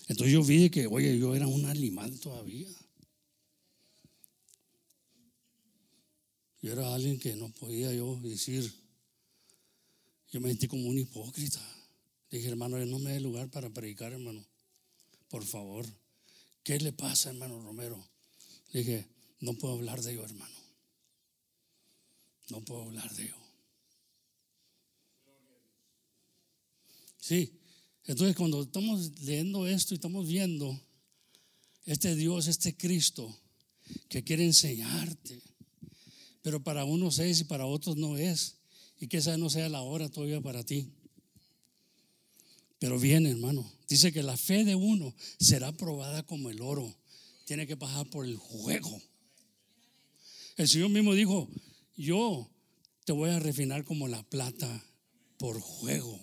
Entonces yo vi que, oye, yo era un animal todavía. Yo era alguien que no podía yo decir, yo me sentí como un hipócrita. Dije, hermano, no me dé lugar para predicar, hermano. Por favor. ¿Qué le pasa, hermano Romero? dije, no puedo hablar de ello, hermano. No puedo hablar de ello. Sí. Entonces, cuando estamos leyendo esto y estamos viendo este Dios, este Cristo, que quiere enseñarte, pero para unos es y para otros no es y que esa no sea la hora todavía para ti. Pero viene, hermano. Dice que la fe de uno será probada como el oro. Tiene que pasar por el juego. El Señor mismo dijo, yo te voy a refinar como la plata por juego.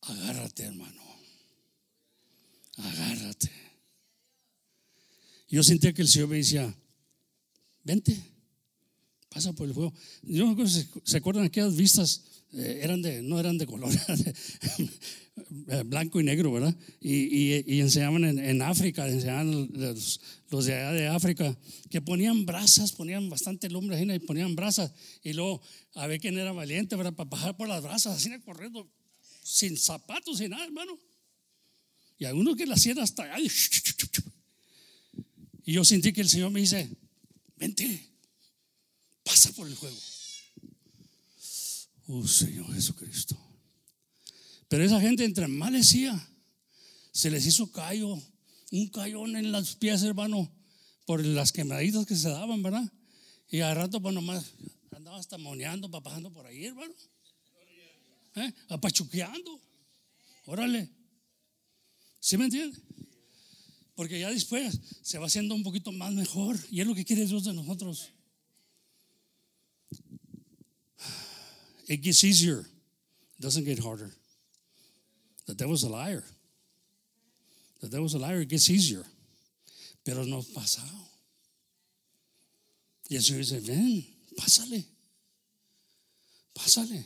Agárrate, hermano. Agárrate. Yo sentía que el Señor me decía, vente pasa por el fuego. Yo no sé se acuerdan aquellas vistas, eh, eran de, no eran de color, eh, blanco y negro, ¿verdad? Y, enseñaban en, África, enseñaban los, de allá de África, que ponían brasas, ponían bastante lumbre y ponían brasas. Y luego, a ver quién era valiente, ¿verdad? Para bajar por las brasas, así corriendo, sin zapatos, sin nada, hermano. Y algunos que la hacían hasta allá. Y yo sentí que el Señor me dice, vente pasa por el juego. Oh Señor Jesucristo. Pero esa gente entre más decía, se les hizo callo, un cayón en las pies, hermano, por las quemaditas que se daban, ¿verdad? Y a rato, pues nomás andaba hasta moneando, papajando por ahí, hermano. ¿Eh? Apachuqueando. Órale. ¿Sí me entiende? Porque ya después se va haciendo un poquito más mejor. Y es lo que quiere Dios de nosotros. It gets easier. It doesn't get harder. The devil's a liar. The devil's a liar. It gets easier. Pero no pasado. Y dice, ven, pásale. Pásale.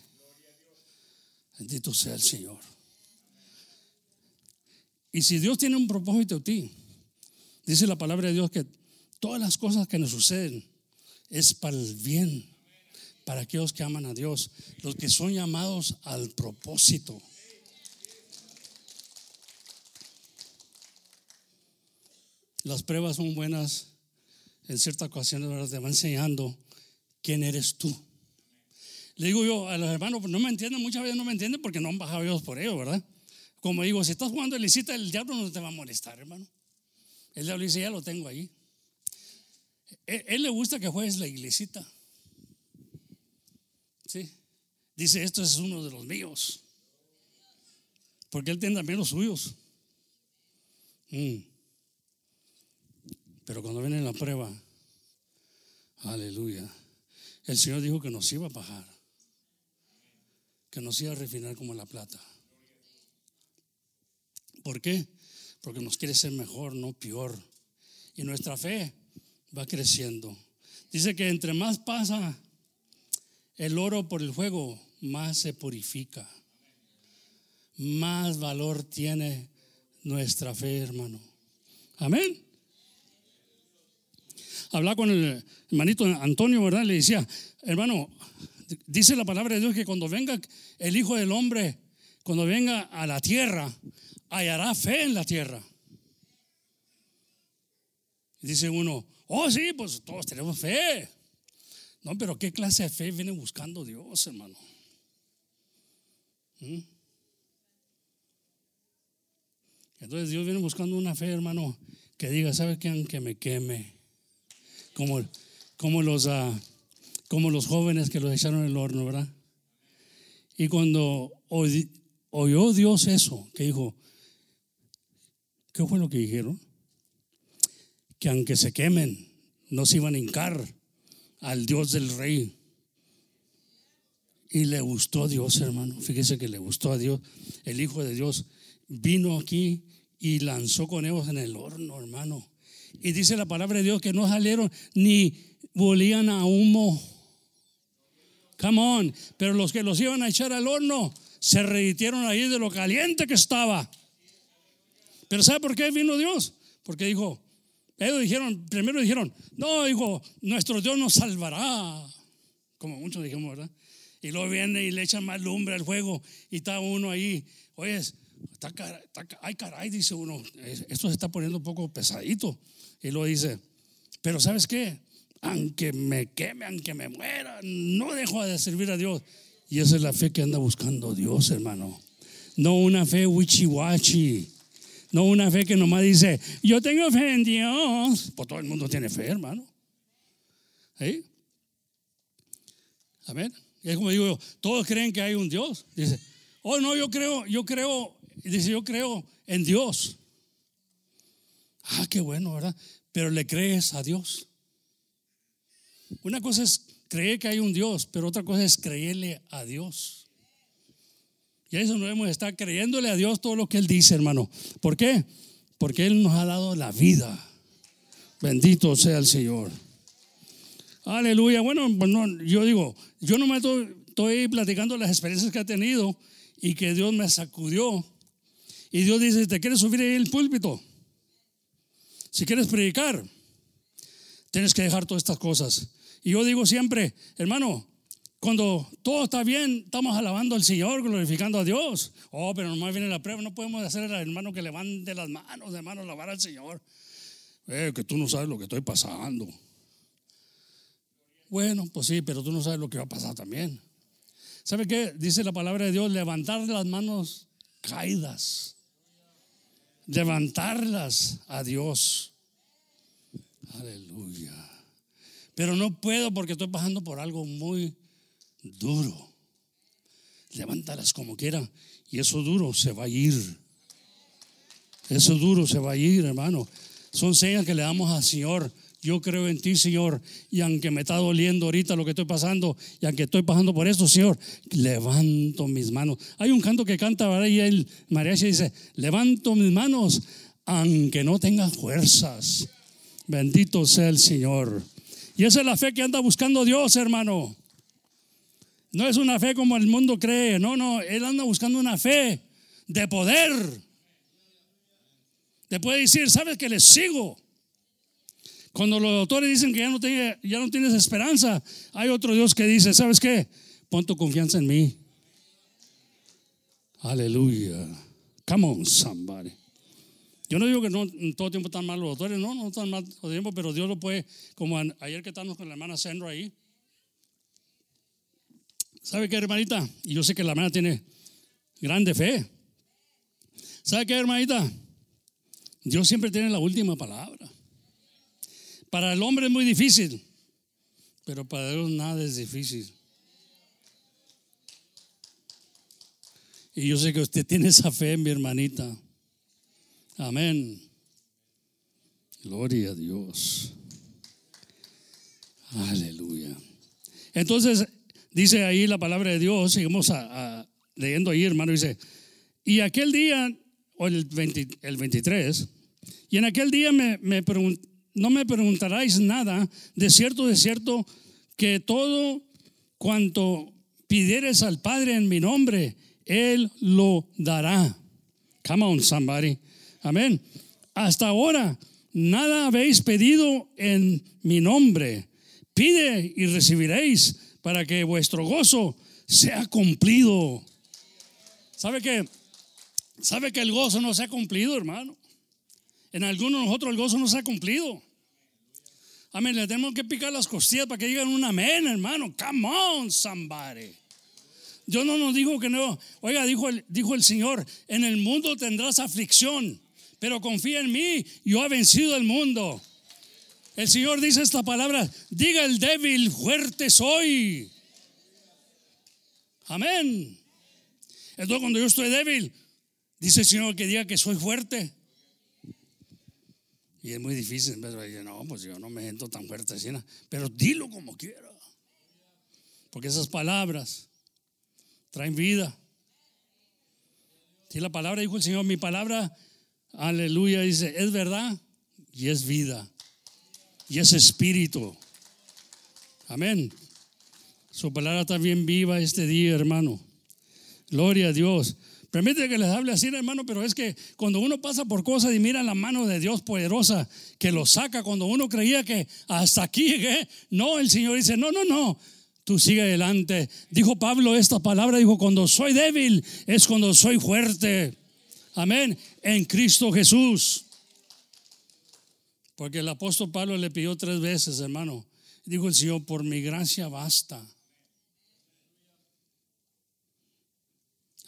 Bendito sea el Señor. Y si Dios tiene un propósito en ti, dice la palabra de Dios que todas las cosas que nos suceden es para el bien, para aquellos que aman a Dios, los que son llamados al propósito. Las pruebas son buenas en ciertas ocasiones, te van enseñando quién eres tú. Le digo yo a los hermanos, no me entienden, muchas veces no me entienden porque no han bajado Dios por ello, ¿verdad? Como digo, si estás jugando elicita, el diablo no te va a molestar, hermano. El diablo dice, ya lo tengo ahí. Él, él le gusta que juegues la iglesita. Sí. Dice, esto es uno de los míos. Porque él tiene también los suyos. Mm. Pero cuando viene la prueba, aleluya, el Señor dijo que nos iba a bajar, que nos iba a refinar como la plata. ¿Por qué? Porque nos quiere ser mejor, no peor. Y nuestra fe va creciendo. Dice que entre más pasa el oro por el fuego, más se purifica. Más valor tiene nuestra fe, hermano. Amén. Hablaba con el hermanito Antonio, ¿verdad? Le decía, hermano, dice la palabra de Dios que cuando venga el Hijo del Hombre, cuando venga a la tierra, hallará fe en la tierra. Dice uno, oh sí, pues todos tenemos fe. No, pero ¿qué clase de fe viene buscando Dios, hermano? ¿Mm? Entonces Dios viene buscando una fe, hermano, que diga, ¿sabe qué? Aunque me queme. Como, como, los, uh, como los jóvenes que los echaron en el horno, ¿verdad? Y cuando oyó Dios eso, que dijo, ¿qué fue lo que dijeron? Que aunque se quemen, no se iban a hincar al Dios del rey. Y le gustó a Dios, hermano. Fíjese que le gustó a Dios. El Hijo de Dios vino aquí y lanzó conejos en el horno, hermano. Y dice la palabra de Dios que no salieron ni volían a humo. Come on. Pero los que los iban a echar al horno se reditieron ahí de lo caliente que estaba. Pero ¿sabe por qué vino Dios? Porque dijo, ellos dijeron, primero dijeron, no, dijo, nuestro Dios nos salvará. Como muchos dijimos, ¿verdad? Y luego viene y le echan más lumbre al fuego y está uno ahí. Oye, está, está, ay caray, dice uno, esto se está poniendo un poco pesadito. Y luego dice, pero ¿sabes qué? Aunque me queme, aunque me muera, no dejo de servir a Dios. Y esa es la fe que anda buscando Dios, hermano. No una fe wichiwachi. No una fe que nomás dice, yo tengo fe en Dios. Pues todo el mundo tiene fe, hermano. ¿Sí? A ver, es como digo yo, todos creen que hay un Dios. Dice, oh no, yo creo, yo creo, dice, yo creo en Dios. Ah, qué bueno, ¿verdad? Pero le crees a Dios. Una cosa es creer que hay un Dios, pero otra cosa es creerle a Dios. Y eso no debemos estar creyéndole a Dios todo lo que Él dice, hermano. ¿Por qué? Porque Él nos ha dado la vida. Bendito sea el Señor. Aleluya. Bueno, pues yo digo, yo no me estoy, estoy platicando las experiencias que he tenido y que Dios me sacudió. Y Dios dice, ¿te quieres subir ahí el púlpito? Si quieres predicar, tienes que dejar todas estas cosas. Y yo digo siempre, hermano, cuando todo está bien, estamos alabando al Señor, glorificando a Dios. Oh, pero nomás viene la prueba, no podemos hacer al hermano que levante las manos, hermano, alabar al Señor. Eh, que tú no sabes lo que estoy pasando. Bueno, pues sí, pero tú no sabes lo que va a pasar también. ¿Sabe qué? Dice la palabra de Dios, levantar las manos caídas. Levantarlas a Dios. Aleluya. Pero no puedo porque estoy pasando por algo muy duro. Levántalas como quiera. Y eso duro se va a ir. Eso duro se va a ir, hermano. Son señas que le damos al Señor yo creo en ti, Señor, y aunque me está doliendo ahorita lo que estoy pasando, y aunque estoy pasando por esto, Señor, levanto mis manos. Hay un canto que canta ¿verdad? y el mariachi dice, levanto mis manos, aunque no tenga fuerzas. Bendito sea el Señor. Y esa es la fe que anda buscando Dios, hermano. No es una fe como el mundo cree, no, no, Él anda buscando una fe de poder. Le puede decir, ¿sabes que le sigo? Cuando los autores dicen que ya no, ya no tienes esperanza, hay otro Dios que dice, ¿sabes qué? Pon tu confianza en mí. Aleluya. Come on, somebody. Yo no digo que no todo el tiempo están mal los autores, no, no están mal todo tiempo, pero Dios lo puede, como ayer que estamos con la hermana Sandra ahí. ¿Sabe qué, hermanita? Y yo sé que la hermana tiene grande fe. ¿Sabe qué, hermanita? Dios siempre tiene la última palabra. Para el hombre es muy difícil, pero para Dios nada es difícil. Y yo sé que usted tiene esa fe, mi hermanita. Amén. Gloria a Dios. Aleluya. Entonces, dice ahí la palabra de Dios, seguimos leyendo ahí, hermano, dice, y aquel día, o el, 23, y en aquel día me, no me preguntaráis nada, de cierto, de cierto, que todo cuanto pidieres al Padre en mi nombre, Él lo dará. Come on, somebody. Amén. Hasta ahora, nada habéis pedido en mi nombre. Pide y recibiréis para que vuestro gozo sea cumplido. ¿Sabe que? ¿Sabe que el gozo no se ha cumplido, hermano? En algunos de nosotros el gozo no se ha cumplido. Amén, le tenemos que picar las costillas para que digan un amén, hermano. Come on, somebody. Yo no nos digo que no. Oiga, dijo el, dijo el Señor, en el mundo tendrás aflicción, pero confía en mí, yo he vencido el mundo. El Señor dice esta palabra, diga el débil, fuerte soy. Amén. Entonces cuando yo estoy débil, dice el Señor que diga que soy fuerte. Y es muy difícil. No, pues yo no me siento tan fuerte pero dilo como quiera. Porque esas palabras traen vida. Si la palabra dijo el Señor, mi palabra, aleluya, dice, es verdad y es vida. Y es espíritu. Amén. Su palabra está bien viva este día, hermano. Gloria a Dios. Permite que les hable así, hermano, pero es que cuando uno pasa por cosas y mira la mano de Dios poderosa que lo saca, cuando uno creía que hasta aquí llegué, no, el Señor dice, no, no, no, tú sigue adelante. Dijo Pablo esta palabra, dijo, cuando soy débil es cuando soy fuerte. Amén, en Cristo Jesús. Porque el apóstol Pablo le pidió tres veces, hermano. Dijo el Señor, por mi gracia basta.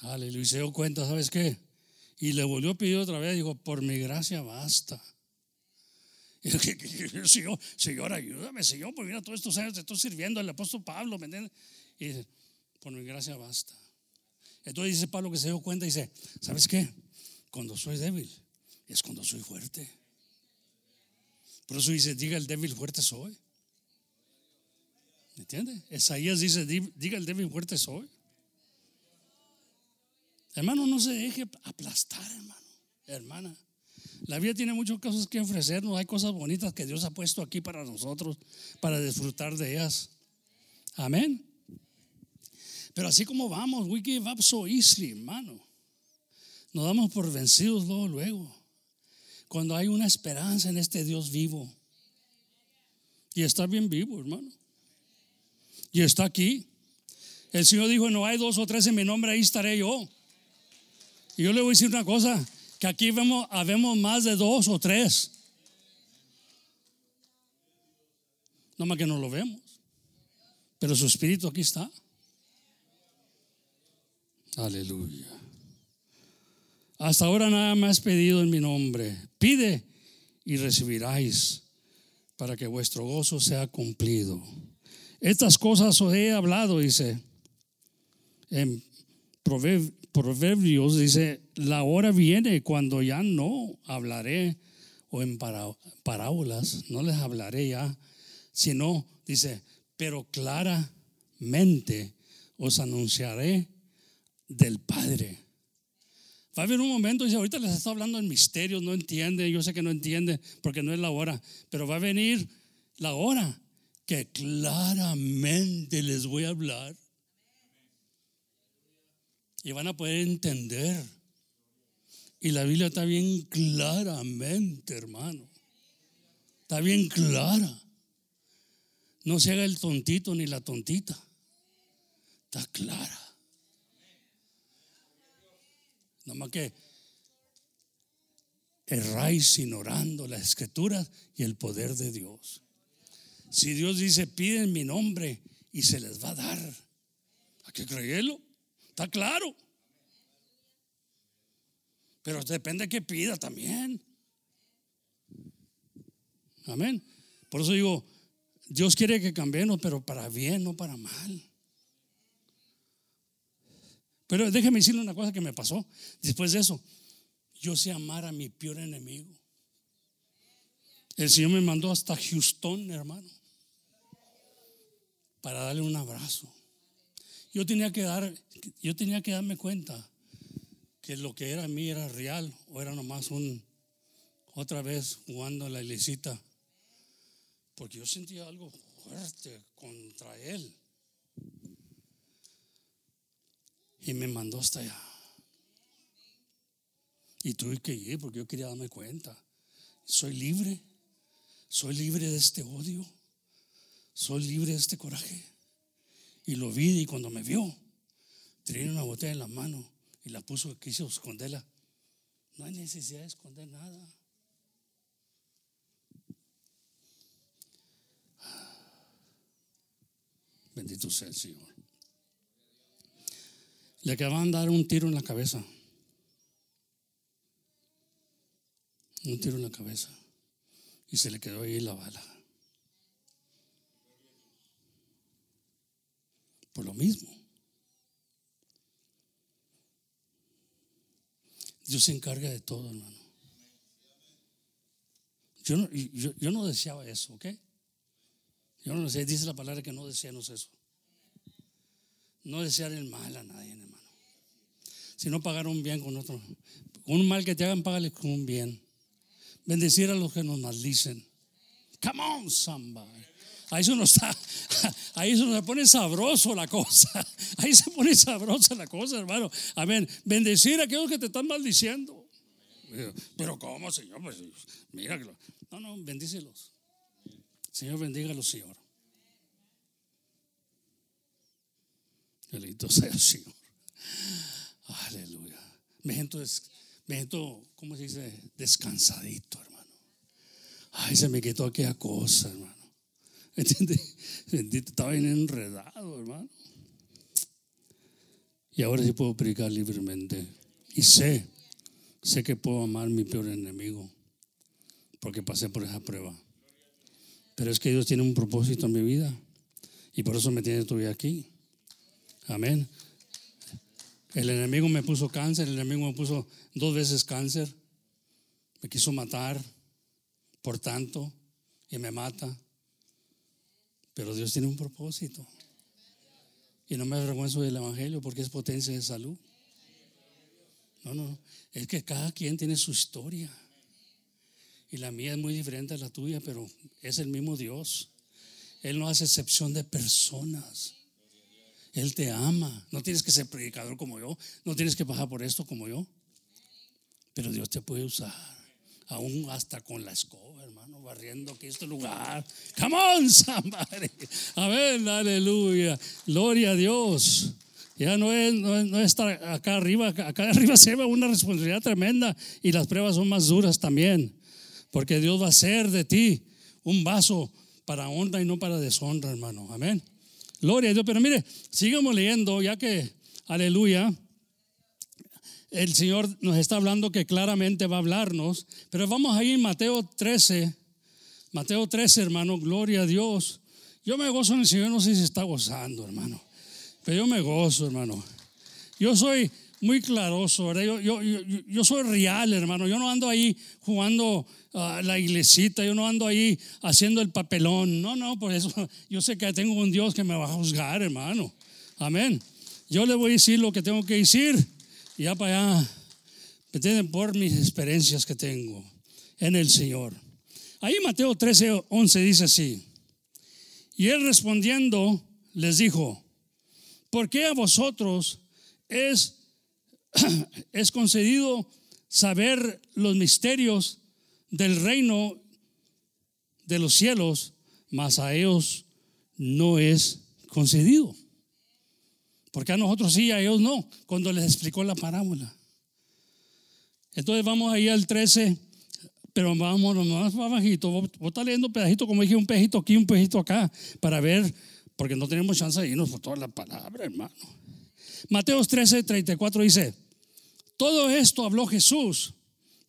Aleluya. Y se dio cuenta, ¿sabes qué? Y le volvió a pedir otra vez, dijo, por mi gracia basta. Y Señor, Señor, ayúdame, Señor, porque mira, todos estos años te estoy sirviendo al apóstol Pablo, ¿me entiendes? Y dice, por mi gracia basta. Entonces dice Pablo que se dio cuenta y dice, ¿sabes qué? Cuando soy débil, es cuando soy fuerte. Por eso dice, diga el débil, fuerte soy. ¿Me entiendes? Isaías dice, diga el débil, fuerte soy. Hermano, no se deje aplastar, hermano, hermana. La vida tiene muchas cosas que ofrecernos. Hay cosas bonitas que Dios ha puesto aquí para nosotros, para disfrutar de ellas. Amén. Pero así como vamos, we give up so easily, hermano. Nos damos por vencidos luego, luego. Cuando hay una esperanza en este Dios vivo. Y está bien vivo, hermano. Y está aquí. El Señor dijo, no hay dos o tres en mi nombre, ahí estaré yo. Y yo le voy a decir una cosa, que aquí vemos, habemos más de dos o tres. No más que no lo vemos. Pero su espíritu aquí está. Aleluya. Hasta ahora nada más pedido en mi nombre. Pide y recibiráis para que vuestro gozo sea cumplido. Estas cosas os he hablado, dice en Proverbios dice, la hora viene cuando ya no hablaré o en parábolas, no les hablaré ya, sino, dice, pero claramente os anunciaré del Padre. Va a haber un momento, dice, ahorita les está hablando en misterios, no entiende, yo sé que no entiende porque no es la hora, pero va a venir la hora que claramente les voy a hablar y van a poder entender. Y la Biblia está bien claramente, hermano. Está bien clara. No se haga el tontito ni la tontita. Está clara. Nada más que erráis ignorando las escrituras y el poder de Dios. Si Dios dice, piden mi nombre y se les va a dar, ¿hay que creerlo? Está claro. Pero depende de que pida también. Amén. Por eso digo, Dios quiere que cambiemos, pero para bien, no para mal. Pero déjeme decirle una cosa que me pasó después de eso. Yo sé amar a mi peor enemigo. El Señor me mandó hasta Houston, hermano, para darle un abrazo. Yo tenía que dar, yo tenía que darme cuenta que lo que era a mí era real o era nomás un otra vez jugando a la ilicita. Porque yo sentía algo fuerte contra él. Y me mandó hasta allá. Y tuve que ir porque yo quería darme cuenta. Soy libre. Soy libre de este odio. Soy libre de este coraje. Y lo vi y cuando me vio, tenía una botella en la mano y la puso, quiso esconderla. No hay necesidad de esconder nada. Bendito sea el Señor. Le acaban de dar un tiro en la cabeza. Un tiro en la cabeza. Y se le quedó ahí la bala. Por lo mismo. Dios se encarga de todo, hermano. Yo no, yo, no deseaba eso, ¿ok? Yo no sé, dice la palabra que no deseamos eso. No desear el mal a nadie, hermano. Si no pagar un bien con otro. Un mal que te hagan, págale con un bien. Bendecir a los que nos maldicen. Come on, somebody. Ahí se nos está, ahí se nos pone sabroso la cosa. Ahí se pone sabrosa la cosa, hermano. Amén. Bendecir a aquellos que te están maldiciendo. Pero ¿cómo, Señor? Pues mira No, no, bendícelos. Señor, bendígalos, Señor. Bendito sea el Señor. Aleluya. Me siento, me siento, ¿cómo se dice? Descansadito, hermano. Ay, se me quitó aquella cosa, hermano. ¿Entiendes? Estaba bien enredado, hermano. Y ahora sí puedo predicar libremente. Y sé, sé que puedo amar a mi peor enemigo. Porque pasé por esa prueba. Pero es que Dios tiene un propósito en mi vida. Y por eso me tiene todavía aquí. Amén. El enemigo me puso cáncer, el enemigo me puso dos veces cáncer. Me quiso matar, por tanto, y me mata. Pero Dios tiene un propósito. Y no me avergüenzo del Evangelio porque es potencia de salud. No, no, es que cada quien tiene su historia. Y la mía es muy diferente a la tuya, pero es el mismo Dios. Él no hace excepción de personas. Él te ama. No tienes que ser predicador como yo. No tienes que pasar por esto como yo. Pero Dios te puede usar. Aún hasta con la escoba, hermano, barriendo aquí este lugar. Come on, somebody. Amén, aleluya. Gloria a Dios. Ya no es, no es, estar acá arriba. Acá arriba se ve una responsabilidad tremenda y las pruebas son más duras también. Porque Dios va a hacer de ti un vaso para honra y no para deshonra, hermano. Amén. Gloria a Dios. Pero mire, sigamos leyendo, ya que, aleluya, el Señor nos está hablando que claramente va a hablarnos. Pero vamos ahí en Mateo 13. Mateo 13, hermano, gloria a Dios. Yo me gozo en el Señor, no sé si está gozando, hermano. Pero yo me gozo, hermano. Yo soy muy claroso, ¿verdad? Yo, yo, yo, yo soy real, hermano. Yo no ando ahí jugando a la iglesita, yo no ando ahí haciendo el papelón. No, no, por eso yo sé que tengo un Dios que me va a juzgar, hermano. Amén. Yo le voy a decir lo que tengo que decir y ya para allá, me tienen por mis experiencias que tengo en el Señor. Ahí Mateo 13, 11 dice así. Y él respondiendo les dijo, ¿por qué a vosotros es, es concedido saber los misterios del reino de los cielos, mas a ellos no es concedido? Porque a nosotros sí, a ellos no, cuando les explicó la parábola. Entonces vamos ahí al 13, pero vamos más bajito. Vos, vos estás leyendo pedajito, como dije, un pejito aquí, un pejito acá, para ver, porque no tenemos chance de irnos por toda la palabra, hermano. Mateos 13, 34 dice, todo esto habló Jesús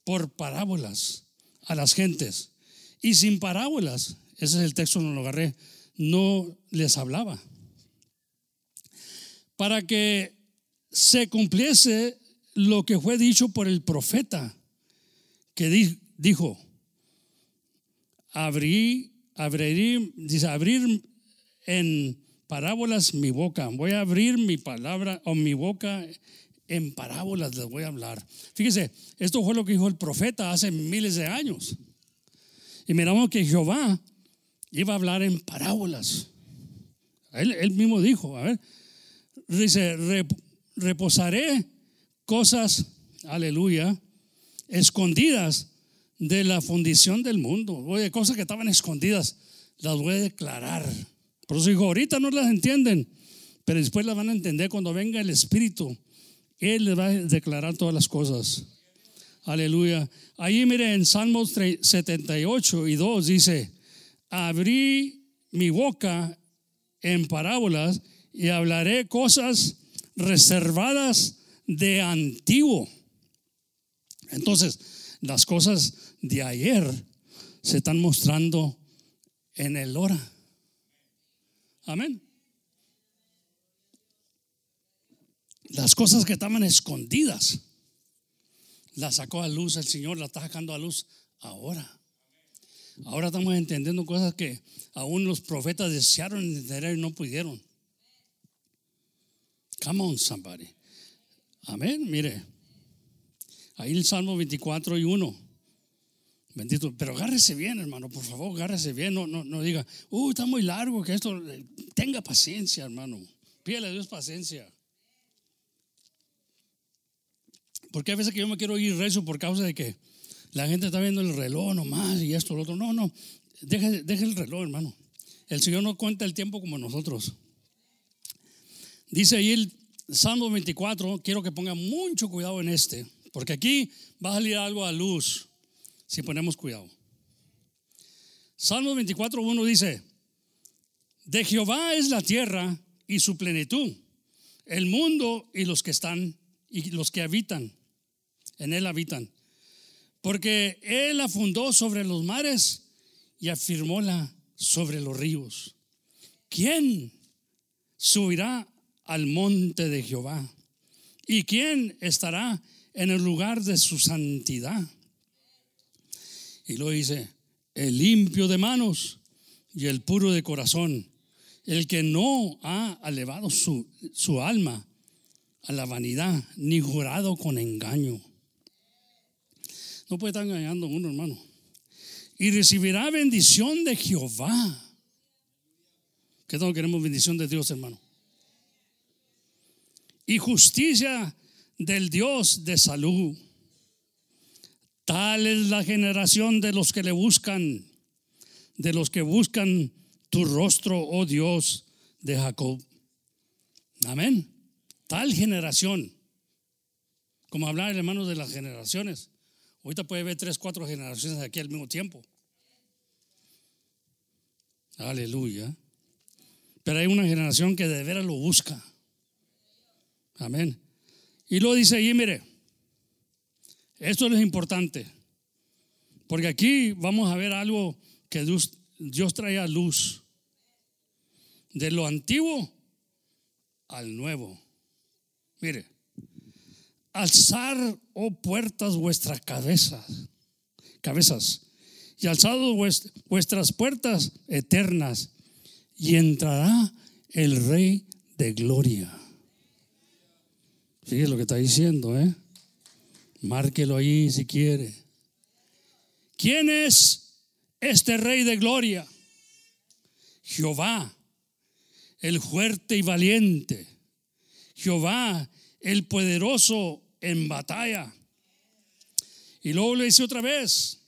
por parábolas a las gentes. Y sin parábolas, ese es el texto no lo agarré, no les hablaba. Para que se cumpliese lo que fue dicho por el profeta, que dijo, abrí, abrir, dice, abrir en parábolas mi boca, voy a abrir mi palabra o mi boca en parábolas les voy a hablar. Fíjese, esto fue lo que dijo el profeta hace miles de años. Y miramos que Jehová iba a hablar en parábolas. Él, él mismo dijo, a ver, dice, reposaré cosas, aleluya, escondidas de la fundición del mundo. Oye, cosas que estaban escondidas, las voy a declarar. Por eso dijo, ahorita no las entienden, pero después las van a entender cuando venga el Espíritu. Él les va a declarar todas las cosas. Aleluya. Ahí mire en Salmos 78 y 2 dice, abrí mi boca en parábolas y hablaré cosas reservadas de antiguo. Entonces, las cosas de ayer se están mostrando en el hora. Amén. Las cosas que estaban escondidas, las sacó a luz el Señor, las está sacando a luz ahora. Ahora estamos entendiendo cosas que aún los profetas desearon entender y no pudieron. Come on, somebody. Amén, mire. Ahí el Salmo 24 y 1. Bendito, pero agárrese bien, hermano, por favor, agárrese bien, no, no, no diga, uy, está muy largo, que esto, tenga paciencia, hermano, pídele a Dios paciencia. Porque a veces que yo me quiero ir rezo por causa de que la gente está viendo el reloj nomás y esto, lo otro. No, no, deje, deje el reloj, hermano. El Señor no cuenta el tiempo como nosotros. Dice ahí el Salmo 24, quiero que ponga mucho cuidado en este, porque aquí va a salir algo a luz si ponemos cuidado. Salmo 24, 1 dice, de Jehová es la tierra y su plenitud, el mundo y los que están y los que habitan, en él habitan. Porque él la fundó sobre los mares y afirmóla sobre los ríos. ¿Quién subirá al monte de Jehová. ¿Y quién estará en el lugar de su santidad? Y lo dice, el limpio de manos y el puro de corazón, el que no ha elevado su, su alma a la vanidad, ni jurado con engaño. No puede estar engañando uno, hermano. Y recibirá bendición de Jehová. ¿Qué tal queremos bendición de Dios, hermano? y justicia del Dios de salud. Tal es la generación de los que le buscan, de los que buscan tu rostro, oh Dios de Jacob. Amén. Tal generación. Como hablar, hermanos, de las generaciones. Ahorita puede ver tres, cuatro generaciones aquí al mismo tiempo. Aleluya. Pero hay una generación que de veras lo busca. Amén. Y lo dice ahí, mire, esto es importante, porque aquí vamos a ver algo que Dios, Dios trae a luz, de lo antiguo al nuevo. Mire, alzar, oh puertas, vuestras cabezas, cabezas, y alzado vuestras puertas eternas, y entrará el Rey de Gloria. Fíjese lo que está diciendo, ¿eh? Márquelo ahí si quiere. ¿Quién es este Rey de Gloria? Jehová, el fuerte y valiente. Jehová, el poderoso en batalla. Y luego le dice otra vez,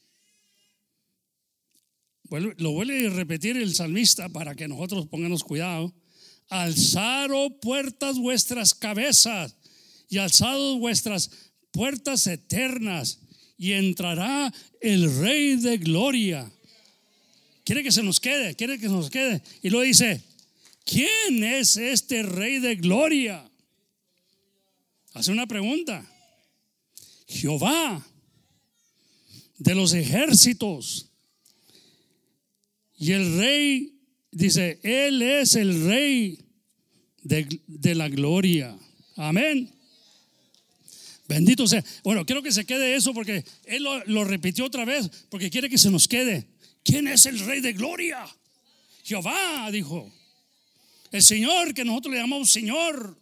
lo vuelve a repetir el salmista para que nosotros pongamos cuidado. Alzar, oh puertas, vuestras cabezas y alzado vuestras puertas eternas y entrará el Rey de Gloria. Quiere que se nos quede, quiere que se nos quede. Y luego dice, ¿quién es este Rey de Gloria? Hace una pregunta. Jehová de los ejércitos. Y el rey dice, Él es el rey de, de la gloria. Amén. Bendito sea. Bueno, quiero que se quede eso porque Él lo, repitió otra vez porque quiere que se nos quede. ¿Quién es el rey de gloria? Jehová, dijo. El Señor, que nosotros le llamamos Señor.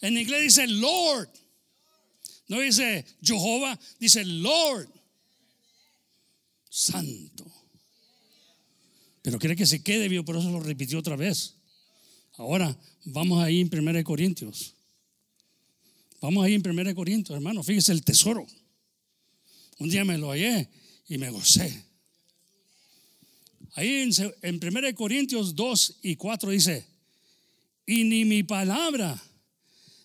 En inglés dice Lord. No dice Jehová, dice Lord. Santo. Pero quiere que se quede, por eso lo repitió otra vez. Ahora, vamos ahí en 1 Corintios. Vamos ahí en 1 Corintios, hermano. Fíjese el tesoro. Un día me lo hallé y me gocé. Ahí en, en 1 Corintios 2 y 4 dice, y ni mi palabra,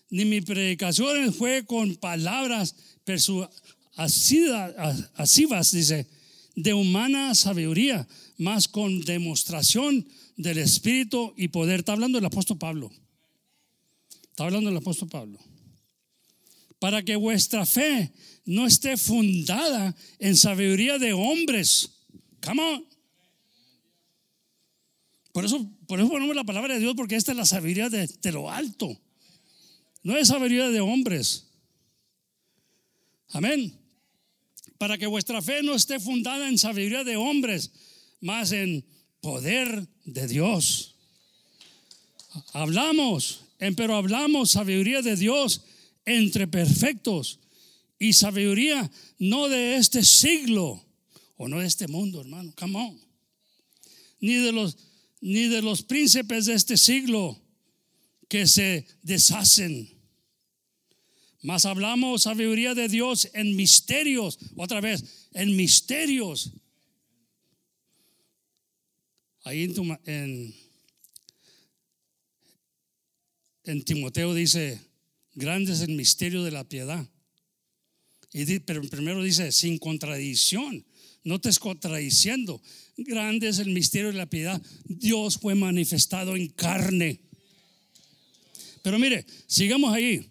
ni mi predicación fue con palabras persuasivas, dice, de humana sabiduría, más con demostración del Espíritu y poder. Está hablando el apóstol Pablo. Está hablando el apóstol Pablo para que vuestra fe no esté fundada en sabiduría de hombres. Come on. Por eso, por eso ponemos la palabra de Dios, porque esta es la sabiduría de, de lo alto. No es sabiduría de hombres. Amén. Para que vuestra fe no esté fundada en sabiduría de hombres, más en poder de Dios. Hablamos, pero hablamos sabiduría de Dios entre perfectos y sabiduría no de este siglo o no de este mundo, hermano. Come on. Ni de los ni de los príncipes de este siglo que se deshacen. Mas hablamos sabiduría de Dios en misterios, otra vez, en misterios. Ahí en, Timoteo dice, Grande es el misterio de la piedad. Y, pero primero dice, sin contradicción, no te es contradiciendo. Grande es el misterio de la piedad. Dios fue manifestado en carne. Pero mire, sigamos ahí.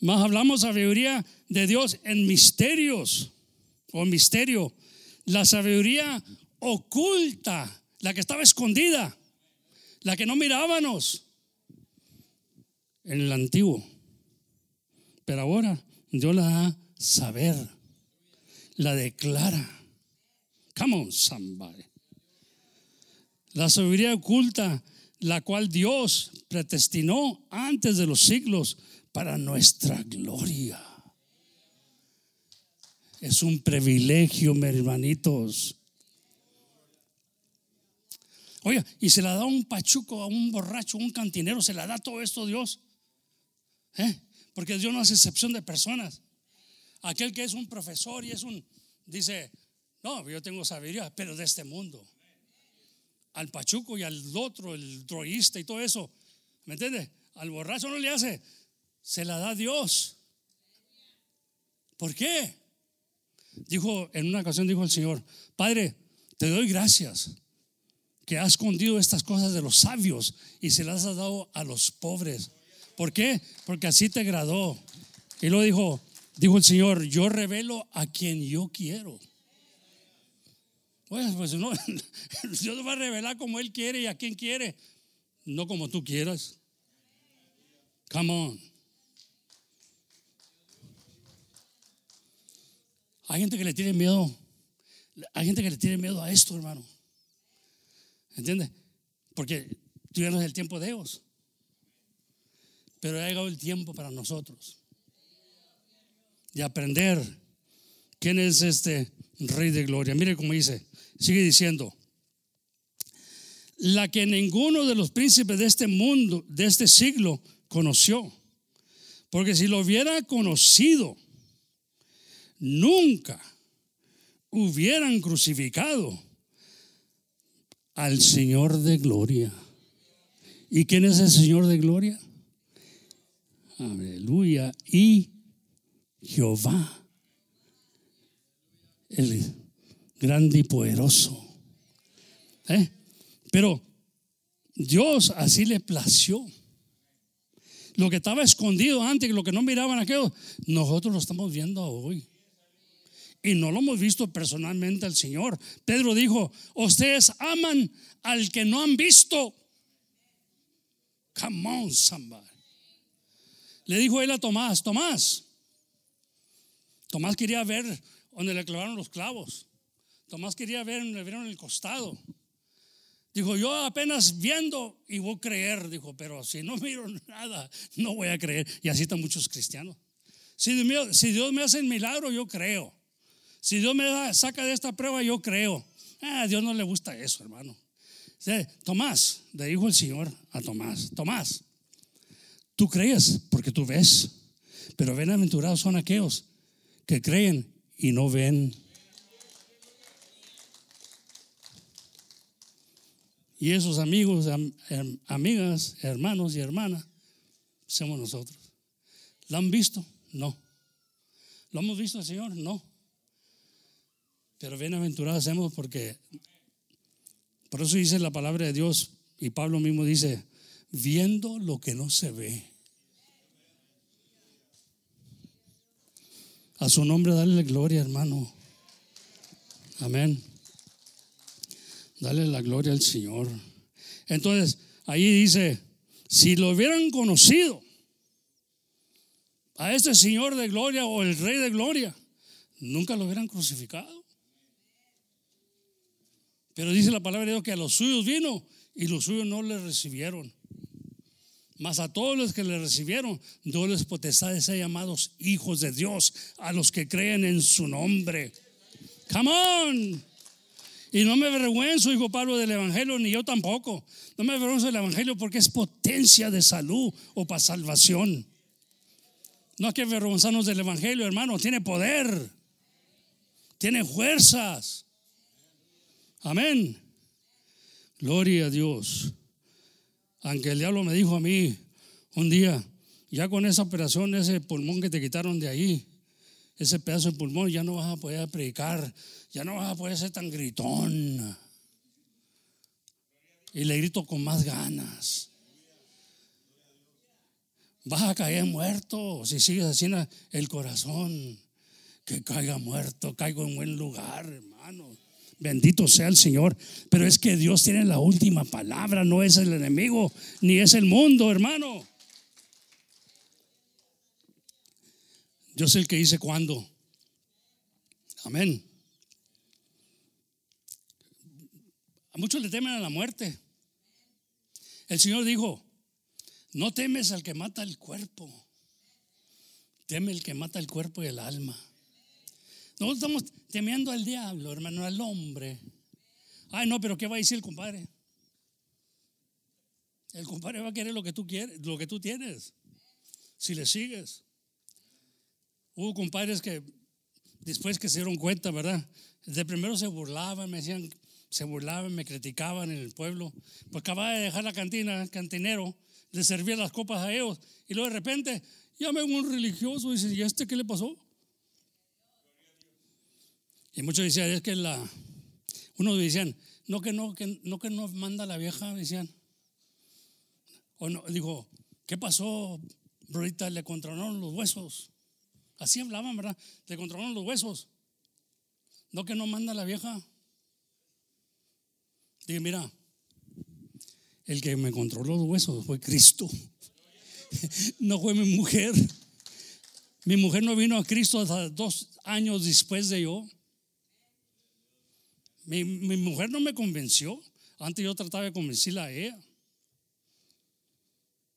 Más hablamos sabiduría de Dios en misterios o misterio. La sabiduría oculta, la que estaba escondida, la que no mirábamos en el antiguo. Pero ahora Dios la da saber, la declara. Come on, somebody. La sabiduría oculta, la cual Dios predestinó antes de los siglos para nuestra gloria. Es un privilegio, mis hermanitos. Oiga, y se la da un pachuco, a un borracho, un cantinero, se la da todo esto Dios. ¿Eh? Porque Dios no hace excepción de personas. Aquel que es un profesor y es un, dice, no, yo tengo sabiduría, pero de este mundo. Al pachuco y al otro, el droguista y todo eso. ¿Me entiende? Al borracho no le hace, se la da Dios. ¿Por qué? Dijo, en una ocasión dijo el Señor, Padre, te doy gracias que has escondido estas cosas de los sabios y se las has dado a los pobres. ¿Por qué? Porque así te agradó. Y lo dijo, dijo el Señor, yo revelo a quien yo quiero. Pues, pues no, Dios va a revelar como Él quiere y a quien quiere, no como tú quieras. Come on. Hay gente que le tiene miedo. Hay gente que le tiene miedo a esto, hermano. ¿Entiendes? Porque tú ya no es el tiempo de ellos. Pero ha llegado el tiempo para nosotros de aprender quién es este Rey de Gloria. Mire cómo dice, sigue diciendo, la que ninguno de los príncipes de este mundo, de este siglo, conoció. Porque si lo hubiera conocido, nunca hubieran crucificado al Señor de gloria. ¿Y quién es el Señor de gloria? Aleluya. Y Jehová, el grande y poderoso. ¿Eh? Pero Dios así le plació. Lo que estaba escondido antes, lo que no miraban aquellos, nosotros lo estamos viendo hoy. Y no lo hemos visto personalmente al Señor. Pedro dijo, ustedes aman al que no han visto. Come on, somebody. Le dijo él a Tomás, Tomás. Tomás quería ver donde le clavaron los clavos. Tomás quería ver donde le vieron el costado. Dijo, yo apenas viendo y voy a creer, dijo, pero si no miro nada, no voy a creer. Y así están muchos cristianos. Si Dios, me hace el milagro, yo creo. Si Dios me saca de esta prueba, yo creo. Ah, a Dios no le gusta eso, hermano. Tomás, le dijo el Señor a Tomás, Tomás, tú crees porque tú ves, pero bienaventurados son aquellos que creen y no ven. Y esos amigos, amigas, hermanos y hermanas, somos nosotros. ¿Lo han visto? No. ¿Lo hemos visto Señor? No. Pero bienaventurados hacemos porque, por eso dice la palabra de Dios, y Pablo mismo dice, viendo lo que no se ve. A su nombre dale gloria, hermano. Amén. Dale la gloria al Señor. Entonces, ahí dice, si lo hubieran conocido a este Señor de gloria o el Rey de gloria, nunca lo hubieran crucificado. Pero dice la palabra de Dios que a los suyos vino y los suyos no le recibieron. Mas a todos los que le recibieron, Dios les potestades ser llamados hijos de Dios, a los que creen en su nombre. Come on. Y no me avergüenzo, dijo Pablo, del Evangelio, ni yo tampoco. No me avergüenzo del Evangelio porque es potencia de salud o para salvación. No hay que avergonzarnos del Evangelio, hermano. Tiene poder. Tiene fuerzas. Amén. Gloria a Dios. Aunque el diablo me dijo a mí un día, ya con esa operación, ese pulmón que te quitaron de ahí, ese pedazo de pulmón, ya no vas a poder predicar, ya no vas a poder ser tan gritón. Y le grito con más ganas. Vas a caer muerto si sigues haciendo el corazón. Que caiga muerto, caigo en buen lugar, hermano. Bendito sea el Señor. Pero es que Dios tiene la última palabra, no es el enemigo, ni es el mundo, hermano. Yo sé el que dice cuándo. Amén. A muchos le temen a la muerte. El Señor dijo, no temes al que mata el cuerpo, teme el que mata el cuerpo y el alma. Nosotros estamos temiendo al diablo, hermano, al hombre. Ay, no, pero ¿qué va a decir el compadre? El compadre va a querer lo que tú quieres, lo que tú tienes, si le sigues. Hubo compadres que después que se dieron cuenta, ¿verdad? De primero se burlaban, me decían, se burlaban, me criticaban en el pueblo. Pues acababa de dejar la cantina, el cantinero, le servía las copas a ellos. Y luego de repente, me un religioso y dice, ¿y este qué le pasó? Y muchos decían, es que la, unos decían, no que no, que no que no manda la vieja, decían. O no, dijo, ¿qué pasó? Brorita le controlaron los huesos. Así hablaban, ¿verdad? Le controlaron los huesos. No que no manda la vieja. Dije, mira, el que me controló los huesos fue Cristo. No fue mi mujer. Mi mujer no vino a Cristo hasta dos años después de yo. Mi, mi mujer no me convenció. Antes yo trataba de convencerla a ella.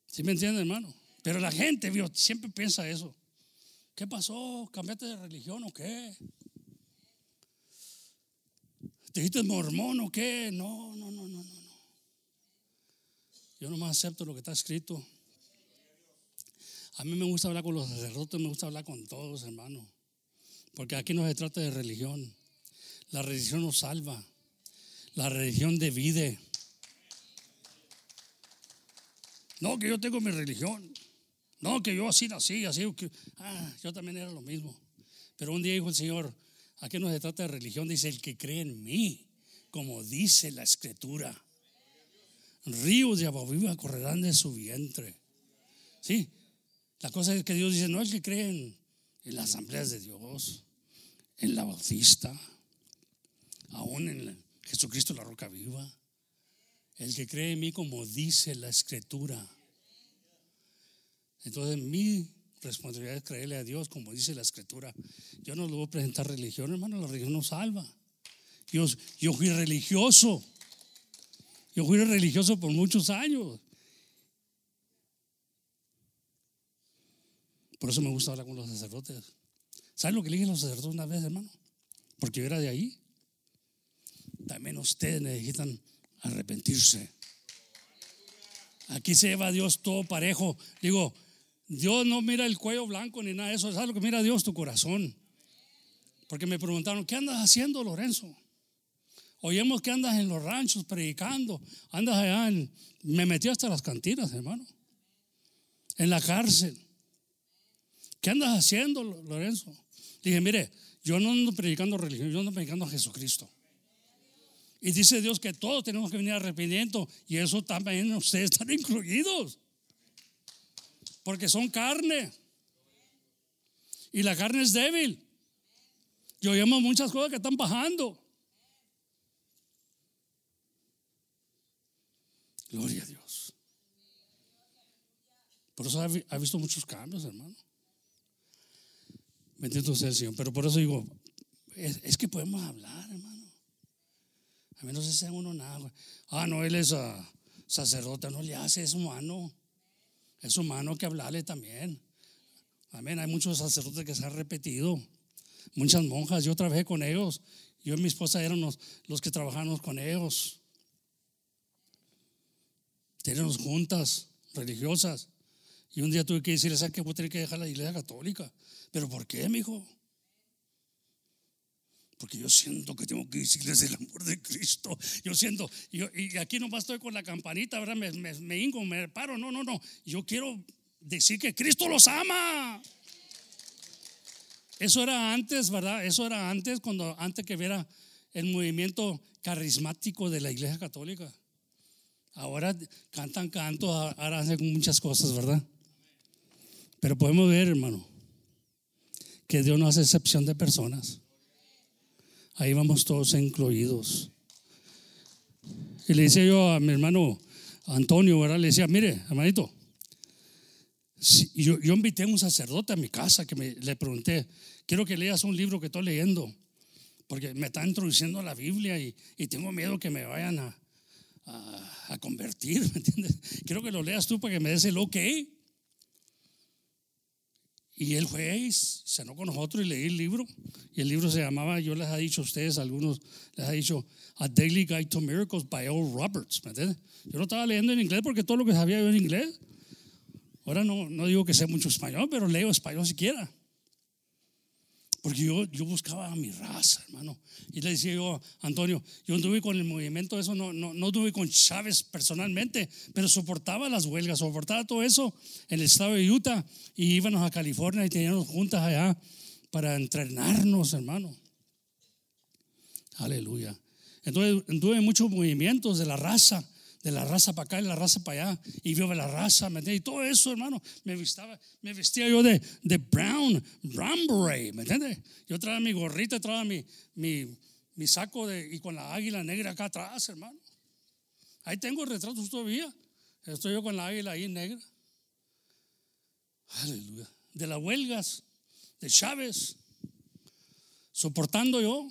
¿Sí me entiende, hermano? Pero la gente siempre piensa eso. ¿Qué pasó? ¿Cambiaste de religión o qué? ¿Te dijiste mormón o qué? No, no, no, no, no. no. Yo nomás acepto lo que está escrito. A mí me gusta hablar con los sacerdotes, me gusta hablar con todos, hermano. Porque aquí no se trata de religión. La religión nos salva. La religión divide. No, que yo tengo mi religión. No, que yo así nací, así. Ah, yo también era lo mismo. Pero un día dijo el Señor, aquí no se trata de religión, dice el que cree en mí, como dice la escritura. Ríos de agua correrán de su vientre. Sí, la cosa es que Dios dice, no es que creen en las asambleas de Dios, en la bautista, aún en Jesucristo la roca viva. El que cree en mí como dice la escritura. Entonces mi responsabilidad es creerle a Dios como dice la escritura. Yo no le voy a presentar religión, hermano, la religión no salva. Yo, yo fui religioso. Yo fui religioso por muchos años. Por eso me gusta hablar con los sacerdotes. ¿Saben lo que le dije a los sacerdotes una vez, hermano? Porque yo era de ahí. También ustedes necesitan arrepentirse. Aquí se lleva a Dios todo parejo. Digo, Dios no mira el cuello blanco ni nada de eso. ¿Sabes lo que mira Dios? Tu corazón. Porque me preguntaron, ¿qué andas haciendo, Lorenzo? Oímos que andas en los ranchos predicando. Andas allá. Me metí hasta las cantinas, hermano. En la cárcel. ¿Qué andas haciendo, Lorenzo? Dije, mire, yo no ando predicando religión, yo ando predicando a Jesucristo. Y dice Dios que todos tenemos que venir a arrepentimiento y eso también ustedes están incluidos. Porque son carne. Y la carne es débil. Y oímos muchas cosas que están bajando. Gloria a Dios. Por eso ha visto muchos cambios, hermano. Bendito sea el Señor. Pero por eso digo, es, que podemos hablar, hermano. A mí no se sea uno nada. Ah, no, él es uh, sacerdote, no le hace, es humano. Es humano que hablarle también. Amén. Hay muchos sacerdotes que se han repetido. Muchas monjas. Yo trabajé con ellos. Yo y mi esposa éramos los que trabajamos con ellos. Tenemos juntas religiosas. Y un día tuve que decirle, ¿sabes que Voy a tener que dejar la iglesia católica. ¿Pero por qué, mi hijo? Porque yo siento que tengo que decirles el amor de Cristo. Yo siento, y aquí nomás estoy con la campanita, ¿verdad? Me, me, me hinco, me paro. No, no, no. Yo quiero decir que Cristo los ama. Eso era antes, ¿verdad? Eso era antes, cuando antes que viera el movimiento carismático de la Iglesia Católica. Ahora cantan cantos, ahora hacen muchas cosas, ¿verdad? Pero podemos ver, hermano, que Dios no hace excepción de personas. Ahí vamos todos incluidos. Y le decía yo a mi hermano Antonio, ¿verdad? Le decía, mire, hermanito, yo, yo, invité a un sacerdote a mi casa que me, le pregunté, quiero que leas un libro que estoy leyendo, porque me está introduciendo a la Biblia y, y tengo miedo que me vayan a, a, a, convertir, ¿me entiendes? Quiero que lo leas tú para que me des el ok. Y él fue y cenó con nosotros y leí el libro. Y el libro se llamaba, yo les he dicho a ustedes, algunos les he dicho, A Daily Guide to Miracles by Earl Roberts. ¿Me entiendes? Yo lo estaba leyendo en inglés porque todo lo que sabía yo en inglés. Ahora no, no digo que sé mucho español, pero leo español siquiera. Porque yo, yo buscaba a mi raza, hermano. Y le decía yo, Antonio, yo anduve con el movimiento, eso no, no, no tuve con Chávez personalmente, pero soportaba las huelgas, soportaba todo eso en el estado de Utah. Y íbamos a California y teníamos juntas allá para entrenarnos, hermano. Aleluya. Entonces, tuve muchos movimientos de la raza de la raza para acá y la raza para allá, y vio la raza, ¿me entiendes? Y todo eso, hermano, me, me vestía yo de, de brown, brown beret, ¿me entiendes? Yo traía mi gorrita, traía mi, mi, mi saco de, y con la águila negra acá atrás, hermano. Ahí tengo retratos todavía. Estoy yo con la águila ahí negra. Aleluya. De las huelgas. de Chávez, soportando yo.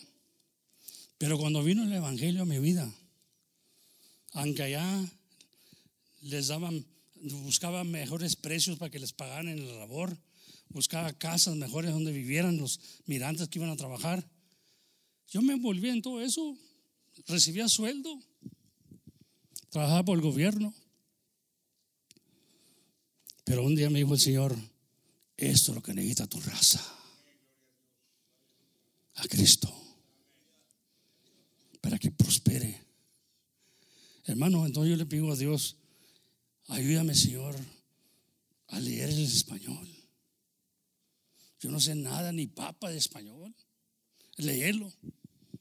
Pero cuando vino el Evangelio a mi vida, aunque allá les daban, buscaban mejores precios para que les pagaran en la labor, buscaba casas mejores donde vivieran los migrantes que iban a trabajar. Yo me envolví en todo eso, recibía sueldo, trabajaba por el gobierno. Pero un día me dijo el Señor, esto es lo que necesita tu raza. A Cristo. Para que prospere. Hermano, entonces yo le pido a Dios, ayúdame Señor a leer el español. Yo no sé nada ni papa de español. Leerlo.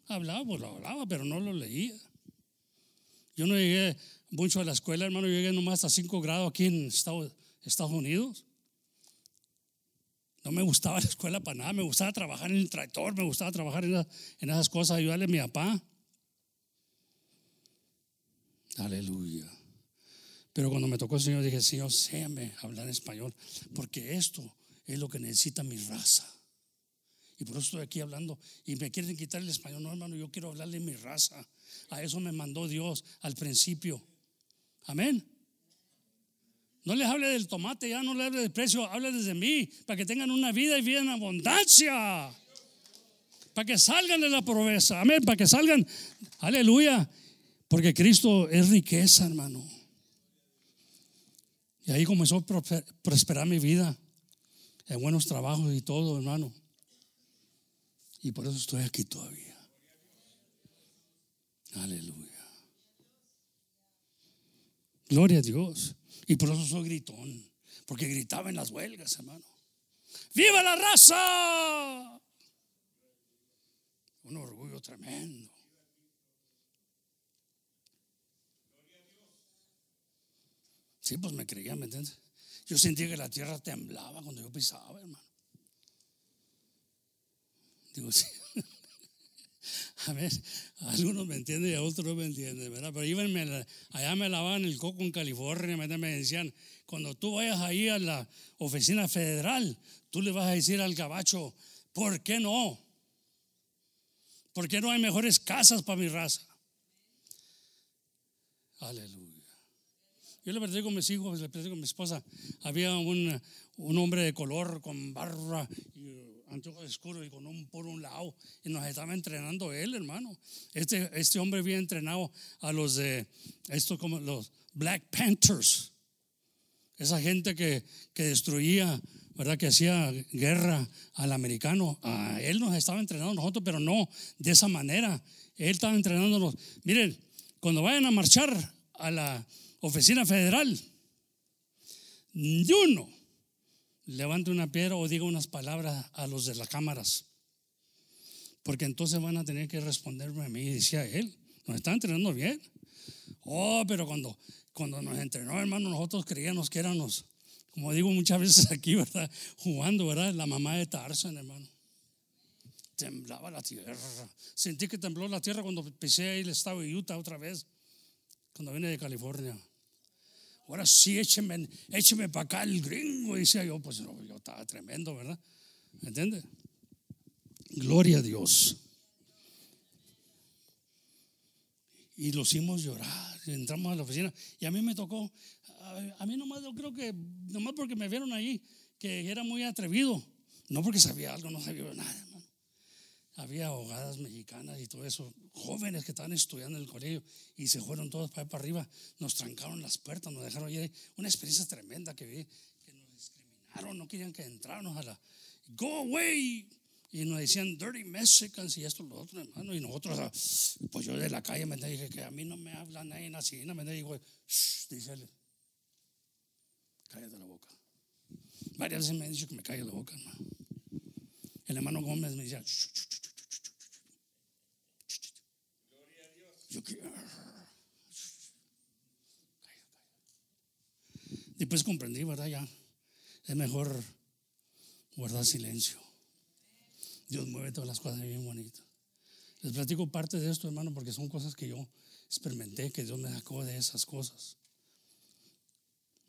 Hablaba, pues lo hablaba, pero no lo leía. Yo no llegué mucho a la escuela, hermano. Yo llegué nomás hasta 5 grados aquí en Estados, Estados Unidos. No me gustaba la escuela para nada. Me gustaba trabajar en el tractor, me gustaba trabajar en, en esas cosas, ayudarle a mi papá. Aleluya. Pero cuando me tocó el Señor, dije, Señor, séame hablar español, porque esto es lo que necesita mi raza. Y por eso estoy aquí hablando. Y me quieren quitar el español. No, hermano, yo quiero hablarle mi raza. A eso me mandó Dios al principio. Amén. No les hable del tomate, ya no les hable del precio, hable desde mí, para que tengan una vida y vida en abundancia. Para que salgan de la pobreza. Amén. Para que salgan. Aleluya. Porque Cristo es riqueza, hermano. Y ahí comenzó a prosperar mi vida. En buenos trabajos y todo, hermano. Y por eso estoy aquí todavía. Aleluya. Gloria a Dios. Y por eso soy gritón. Porque gritaba en las huelgas, hermano. ¡Viva la raza! Un orgullo tremendo. Sí, pues me creía, ¿me entiendes? Yo sentía que la tierra temblaba cuando yo pisaba, hermano. Digo, sí. A ver, algunos me entienden y a otros no me entienden, ¿verdad? Pero iban, allá me lavaban el coco en California, me decían, cuando tú vayas ahí a la oficina federal, tú le vas a decir al gabacho, ¿por qué no? ¿Por qué no hay mejores casas para mi raza? Aleluya. Yo le platico con mis hijos, le platico con mi esposa. Había un, un hombre de color con barba y anteojos oscuros y con un por un lado. Y nos estaba entrenando él, hermano. Este, este hombre había entrenado a los de, esto como los Black Panthers. Esa gente que, que destruía, ¿verdad? Que hacía guerra al americano. A él nos estaba entrenando nosotros, pero no de esa manera. Él estaba entrenándonos. Miren, cuando vayan a marchar a la oficina federal, ni uno levante una piedra o diga unas palabras a los de las cámaras. Porque entonces van a tener que responderme a mí, decía él. Nos está entrenando bien. Oh, pero cuando, cuando nos entrenó, hermano, nosotros creíamos que éramos, como digo muchas veces aquí, ¿verdad? Jugando, ¿verdad? La mamá de Tarzan, hermano. Temblaba la tierra. Sentí que tembló la tierra cuando pisé el estado de Utah otra vez, cuando vine de California ahora sí, écheme, écheme para acá el gringo. Decía yo, pues yo estaba tremendo, ¿verdad? ¿Me entiende? Gloria a Dios. Y lo hicimos llorar. Entramos a la oficina. Y a mí me tocó, a mí nomás, yo creo que, nomás porque me vieron ahí, que era muy atrevido. No porque sabía algo, no sabía nada había abogadas mexicanas y todo eso, jóvenes que estaban estudiando en el colegio y se fueron todos para, para arriba, nos trancaron las puertas, nos dejaron ir. Una experiencia tremenda que vi, que nos discriminaron, no querían que entráramos a la Go away. Y nos decían dirty Mexicans y esto, lo otro, hermano. Y nosotros, ah, pues yo de la calle me dije que a mí no me habla nadie así, me dijo, dice él, cállate la boca. Varias veces me han dicho que me calle la boca, hermano. El hermano Gómez me decía, Después comprendí, ¿verdad? Ya es mejor guardar silencio. Dios mueve todas las cosas bien bonitas. Les platico parte de esto, hermano, porque son cosas que yo experimenté, que Dios me sacó de esas cosas.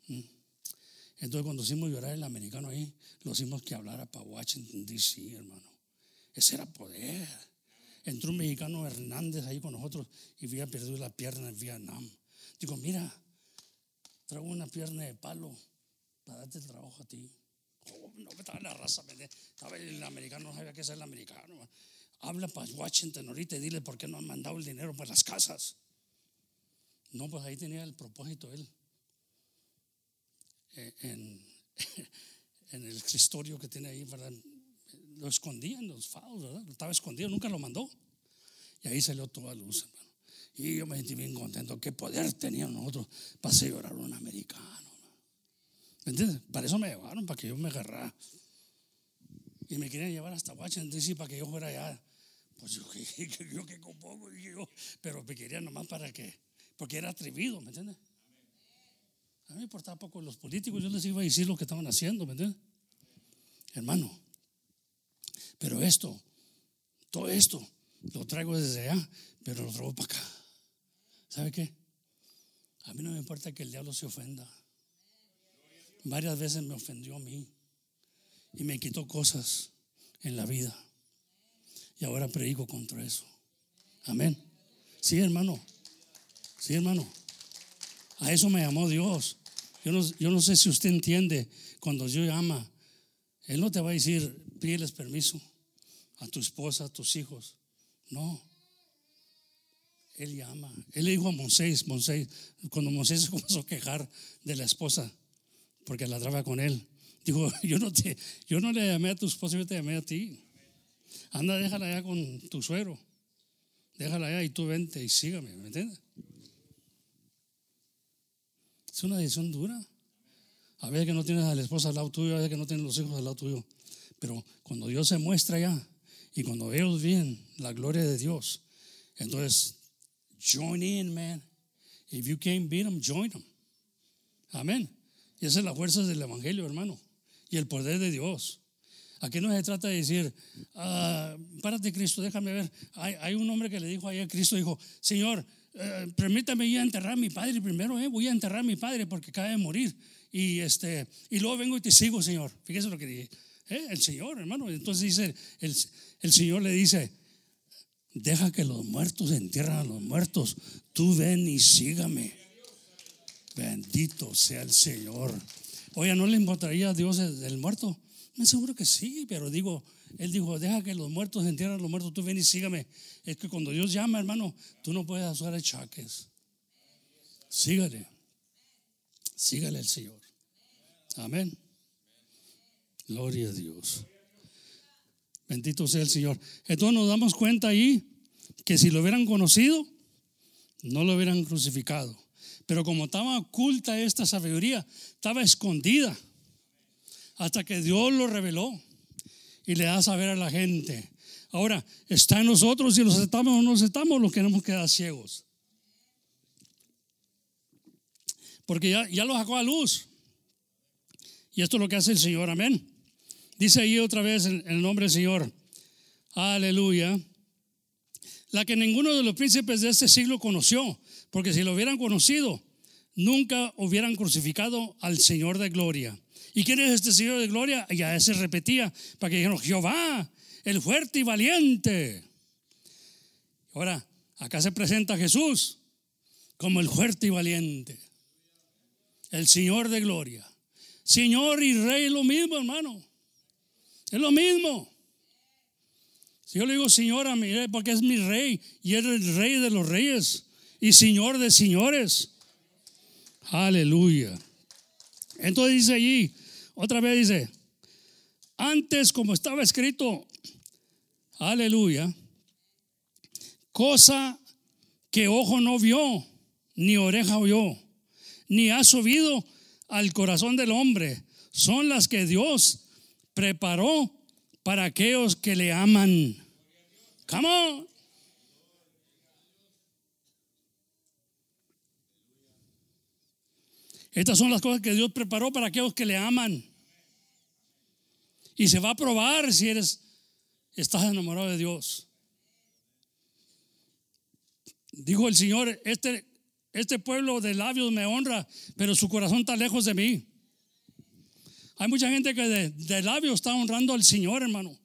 Mm. Entonces cuando hicimos llorar el americano ahí, lo hicimos que hablara para Washington, D.C., hermano. Ese era poder. Entró un mexicano Hernández ahí con nosotros y había perdido la pierna en Vietnam. Digo, mira, traigo una pierna de palo para darte el trabajo a ti. Oh, no, estaba la raza, estaba el americano, no sabía qué es el americano. Habla para Washington ahorita y dile por qué no han mandado el dinero para las casas. No, pues ahí tenía el propósito él. Eh, en, en el escritorio que tiene ahí, ¿verdad? Lo escondía en los fados, ¿verdad? Estaba escondido, nunca lo mandó. Y ahí salió toda luz, hermano. Y yo me sentí bien contento. ¿Qué poder teníamos nosotros para hacer llorar a un americano? ¿Me entiendes? Para eso me llevaron, para que yo me agarrara. Y me querían llevar hasta Washington DC para que yo fuera allá. Pues yo, yo que compongo, yo, pero me querían nomás para que, porque era atrevido, ¿me entiendes? A mí me importaba poco los políticos, yo les iba a decir lo que estaban haciendo, ¿me entiendes? Hermano, pero esto, todo esto, lo traigo desde allá, pero lo traigo para acá. ¿Sabe qué? A mí no me importa que el diablo se ofenda. Varias veces me ofendió a mí y me quitó cosas en la vida. Y ahora predico contra eso. Amén. Sí, hermano. Sí, hermano. A eso me llamó Dios. Yo no, yo no sé si usted entiende cuando Dios llama. Él no te va a decir, pídeles permiso a tu esposa, a tus hijos. No. Él llama. Él le dijo a Moisés, Moisés, cuando Moisés se comenzó a quejar de la esposa, porque la traba con él, dijo, yo no, te, yo no le llamé a tu esposa, yo te llamé a ti. Anda, déjala allá con tu suero. Déjala allá y tú vente y sígame, ¿me entiendes? Es una decisión dura. A veces que no tienes a la esposa al lado tuyo, a veces que no tienes los hijos al lado tuyo. Pero cuando Dios se muestra allá y cuando ellos ven la gloria de Dios, entonces, join in, man. If you can't beat them, join them. Amén. Y esa es la fuerza del Evangelio, hermano. Y el poder de Dios. Aquí no se trata de decir, ah, párate Cristo, déjame ver. Hay, un hombre que le dijo a Cristo, dijo, Señor, eh, permítame ir a enterrar a mi padre primero, eh, voy a enterrar a mi padre porque acaba de morir. Y, este, y luego vengo y te sigo, Señor. Fíjese lo que dije. Eh, el Señor, hermano. Entonces dice, el, Señor le dice, deja que los muertos entierran a los muertos. Tú ven y sígame. Bendito sea el Señor. Oye, ¿no le importaría a Dios el, muerto? Me seguro que sí, pero digo, Él dijo, deja que los muertos entierren a los muertos, tú ven y sígame. Es que cuando Dios llama, hermano, tú no puedes hacer achaques. Sígale. Sígale al Señor. Amén. Gloria a Dios. Bendito sea el Señor. Entonces nos damos cuenta ahí que si lo hubieran conocido, no lo hubieran crucificado. Pero como estaba oculta esta sabiduría, estaba escondida hasta que Dios lo reveló y le da a saber a la gente. Ahora, está en nosotros si los aceptamos o no aceptamos, los queremos quedar ciegos. Porque ya, ya lo sacó a luz. Y esto es lo que hace el Señor, amén. Dice ahí otra vez en el nombre del Señor, aleluya, la que ninguno de los príncipes de este siglo conoció, porque si lo hubieran conocido, nunca hubieran crucificado al Señor de gloria. ¿Y quién es este Señor de gloria? Ya se repetía para que dijeran, Jehová, el fuerte y valiente. Ahora, acá se presenta Jesús como el fuerte y valiente, el Señor de gloria. Señor y Rey lo mismo, hermano. Es lo mismo. Si yo le digo Señor a mi rey, porque es mi rey y es el rey de los reyes y Señor de señores. Aleluya. Entonces dice allí, otra vez dice, antes como estaba escrito, aleluya, cosa que ojo no vio, ni oreja oyó, ni ha subido al corazón del hombre, son las que Dios preparó para aquellos que le aman. Come on. Estas son las cosas que Dios preparó para aquellos que le aman. Y se va a probar si eres estás enamorado de Dios. Dijo el Señor, este este pueblo de labios me honra, pero su corazón está lejos de mí. Hay mucha gente que de, de está honrando al Señor, hermano.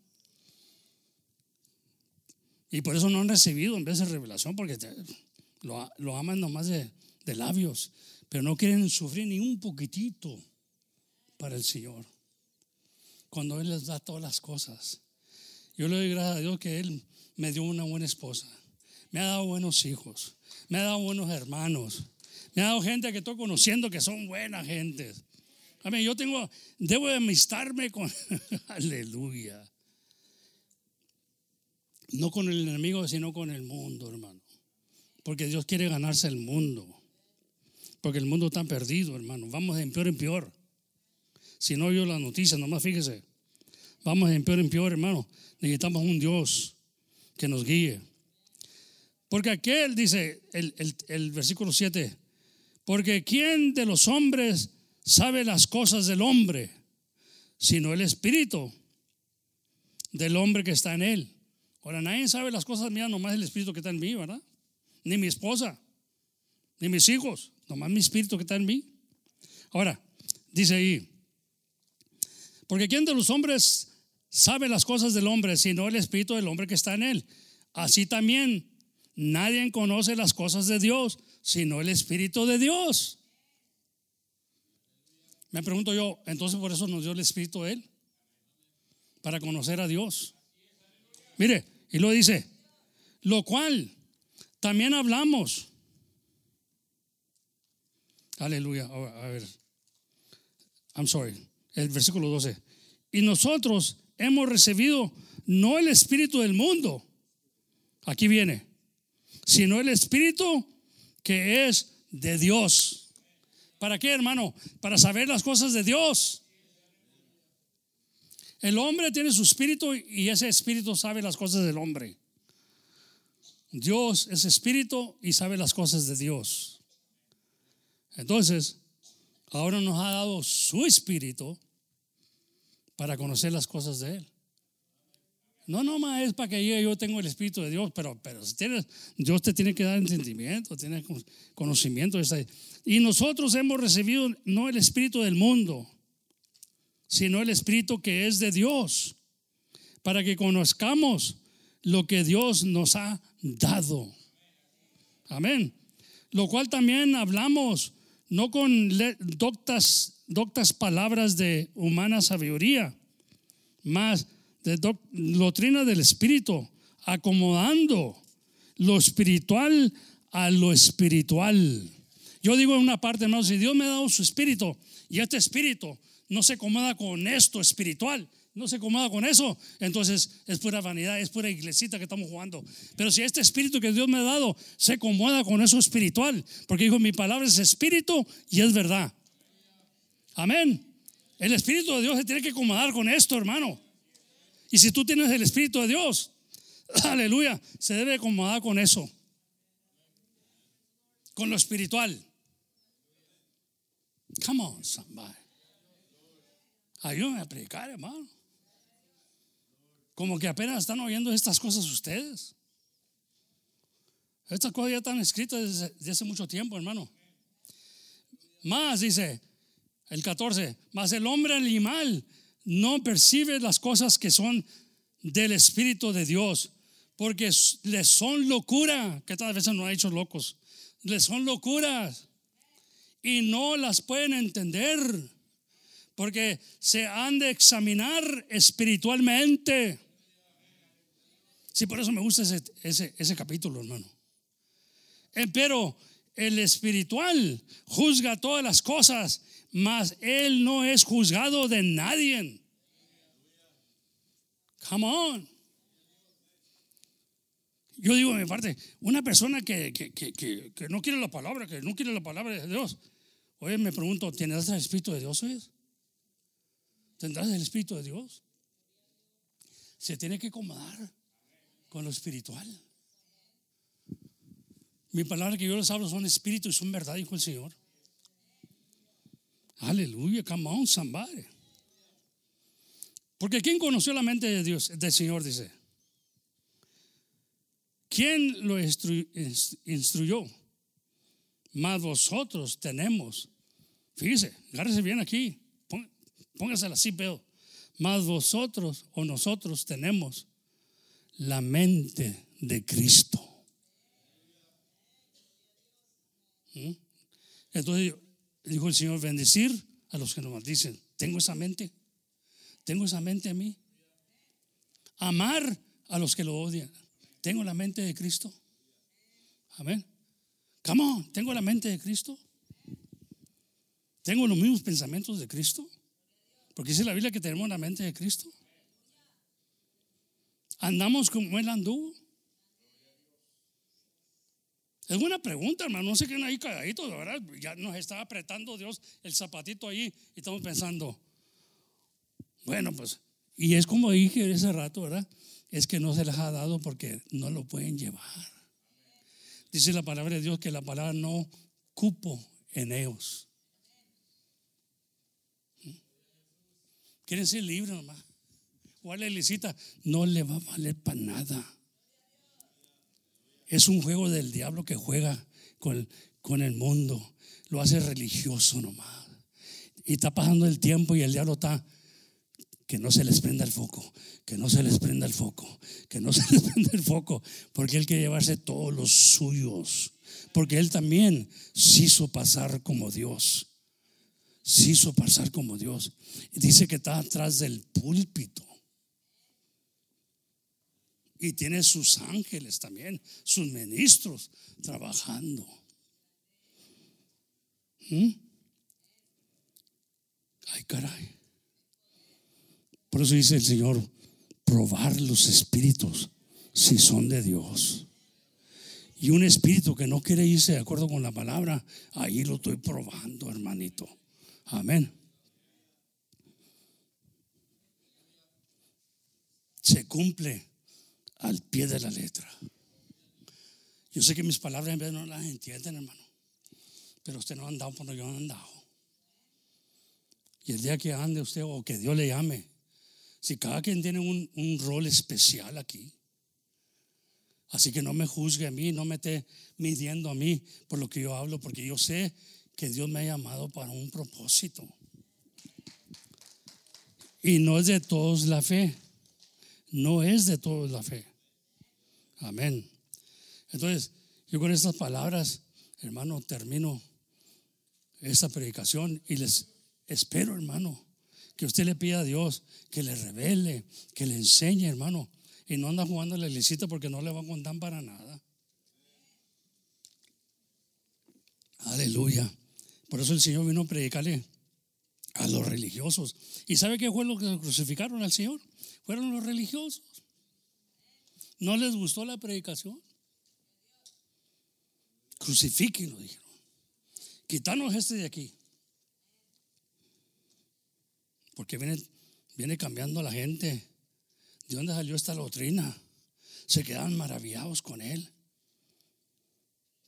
Y por eso no han recibido en vez de revelación, porque te- lo, lo aman nomás de, de labios, pero no quieren sufrir ni un poquitito para el Señor. Cuando Él les da todas las cosas. Yo le doy gracias a Dios que Él me dio una buena esposa, me ha dado buenos hijos, me ha dado buenos hermanos, me ha dado gente que estoy conociendo que son buenas gentes. Amén. Yo tengo, debo de amistarme con, aleluya. No con el enemigo, sino con el mundo, hermano. Porque Dios quiere ganarse el mundo. Porque el mundo está perdido, hermano. Vamos de en peor en peor. Si no oyó las noticias, nomás fíjese. Vamos de en peor en peor, hermano. Necesitamos un Dios que nos guíe. Porque aquel dice el, el- el versículo 7, porque ¿quién de los hombres sabe las cosas del hombre? Sino el espíritu del hombre que está en él. Ahora, nadie sabe las cosas mías, nomás el espíritu que está en mí, ¿verdad? Ni mi esposa, ni mis hijos, nomás mi espíritu que está en mí. Ahora, dice ahí, porque ¿quién de los hombres sabe las cosas del hombre, sino el espíritu del hombre que está en él? Así también, nadie conoce las cosas de Dios, sino el espíritu de Dios. Me pregunto yo, entonces por eso nos dio el espíritu a él, para conocer a Dios. Mire, y lo dice, lo cual también hablamos. Aleluya. A ver, I'm sorry. El versículo 12. Y nosotros hemos recibido no el espíritu del mundo. Aquí viene. Sino el espíritu que es de Dios. ¿Para qué, hermano? Para saber las cosas de Dios. El hombre tiene su espíritu y ese espíritu sabe las cosas del hombre. Dios es espíritu y sabe las cosas de Dios. Entonces, ahora nos ha dado su espíritu para conocer las cosas de Él. No nomás es para que yo, tengo el espíritu de Dios, pero, pero si tienes- Dios te tiene que dar entendimiento, tiene con- conocimiento. Y nosotros hemos recibido no el espíritu del mundo, sino el espíritu que es de Dios, para que conozcamos lo que Dios nos ha dado. Amén. Lo cual también hablamos, no con doctas, doctas palabras de humana sabiduría, más de doc- doctrina del Espíritu, acomodando lo espiritual a lo espiritual. Yo digo en una parte, hermano, si Dios me ha dado su espíritu y este espíritu no se acomoda con esto espiritual, no se acomoda con eso, entonces es pura vanidad, es pura iglesita que estamos jugando. Pero si este espíritu que Dios me ha dado se acomoda con eso espiritual, porque dijo, mi palabra es espíritu y es verdad. Amén. El espíritu de Dios se tiene que acomodar con esto, hermano. Y si tú tienes el espíritu de Dios, aleluya, se debe acomodar con eso. Con lo espiritual. Come on, somebody. Ayúdame a predicar, hermano. Como que apenas están oyendo estas cosas ustedes. Estas cosas ya están escritas desde, desde hace mucho tiempo, hermano. Más dice el 14, más el hombre animal no percibe las cosas que son del Espíritu de Dios, porque les son locura, que tal veces no ha hecho locos, les son locuras y no las pueden entender, porque se han de examinar espiritualmente. Sí, por eso me gusta ese, ese, ese capítulo, hermano. Eh, Pero el espiritual juzga todas las cosas, mas él no es juzgado de nadie. Come on. Yo digo de mi parte, una persona que, que, que, que, no quiere la palabra, que no quiere la palabra de Dios, oye, me pregunto, ¿tendrás el Espíritu de Dios? Oyes? ¿Tendrás el Espíritu de Dios? Se tiene que acomodar con lo espiritual. Mi palabra que yo les hablo son espíritu y son verdad, dijo el Señor. Aleluya, come on, somebody. Porque ¿quién conoció la mente de Dios, del Señor? Dice. ¿Quién lo instru- inst- instruyó? Más vosotros tenemos. Fíjese, agárrese bien aquí. Pon- Póngase así, pero más vosotros o nosotros tenemos la mente de Cristo. ¿Mm? Entonces dijo el Señor, bendecir a los que nos maldicen. Tengo esa mente. Tengo esa mente en mí. Amar a los que lo odian. Tengo la mente de Cristo. Amén. Come on, tengo la mente de Cristo. Tengo los mismos pensamientos de Cristo. Porque dice la Biblia que tenemos la mente de Cristo. Andamos como Él anduvo. Es buena pregunta, hermano. No sé qué ahí calladito, verdad. Ya nos está apretando Dios el zapatito ahí y estamos pensando, bueno, pues, y es como dije ese rato, ¿verdad? Es que no se les ha dado porque no lo pueden llevar. Dice la palabra de Dios que la palabra no cupo en ellos. Quieren ser libres nomás. A la no le va a valer para nada. Es un juego del diablo que juega con, el mundo. Lo hace religioso nomás. Y está pasando el tiempo y el diablo está que no se les prenda el foco, que no se les prenda el foco, que no se les prenda el foco, porque Él quiere llevarse todos los suyos, porque Él también se hizo pasar como Dios, se hizo pasar como Dios. Dice que está atrás del púlpito. Y tiene sus ángeles también, sus ministros trabajando. ¿Mm? Ay, caray. Por eso dice el Señor, probar los espíritus si son de Dios. Y un espíritu que no quiere irse de acuerdo con la palabra, ahí lo estoy probando, hermanito. Amén. Se cumple al pie de la letra. Yo sé que mis palabras en vez no las entienden, hermano. Pero usted no ha andado donde yo he andado. Y el día que ande usted o que Dios le llame, si cada quien tiene un, rol especial aquí. Así que no me juzgue a mí, no me esté midiendo a mí por lo que yo hablo, porque yo sé que Dios me ha llamado para un propósito. Y no es de todos la fe. No es de todos la fe. Amén. Entonces, yo con estas palabras, hermano, termino esta predicación y les espero, hermano, que usted le pida a Dios que le revele, que le enseñe, hermano. Y no anda jugando la iglesita porque no le va a contar para nada. Aleluya. Por eso el Señor vino a predicarle a los religiosos. ¿Y sabe qué fue lo que crucificaron al Señor? Fueron los religiosos. ¿No les gustó la predicación? Crucifíquenlo, dijeron. Quítanos este de aquí. Porque viene, viene cambiando la gente. ¿De dónde salió esta doctrina? Se quedan maravillados con él.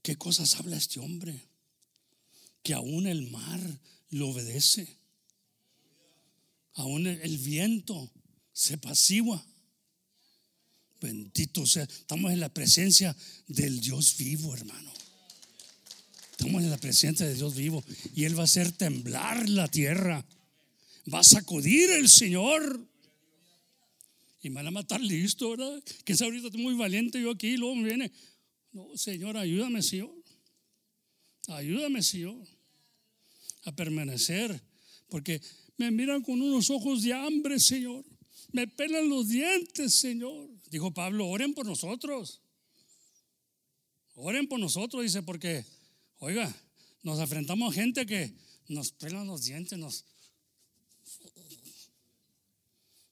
¿Qué cosas habla este hombre? Que aún el mar lo obedece. Aún el, viento se pasigua. Bendito sea. Estamos en la presencia del Dios vivo, hermano. Estamos en la presencia de Dios vivo. Y Él va a hacer temblar la tierra va a sacudir el Señor. Y me van a matar listo, ¿verdad? Que es ahorita muy valiente yo aquí, luego me viene. No, Señor, ayúdame, Señor. Ayúdame, Señor, a permanecer. Porque me miran con unos ojos de hambre, Señor. Me pelan los dientes, Señor. Dijo Pablo, oren por nosotros. Oren por nosotros, dice, porque, oiga, nos enfrentamos a gente que nos pelan los dientes, nos,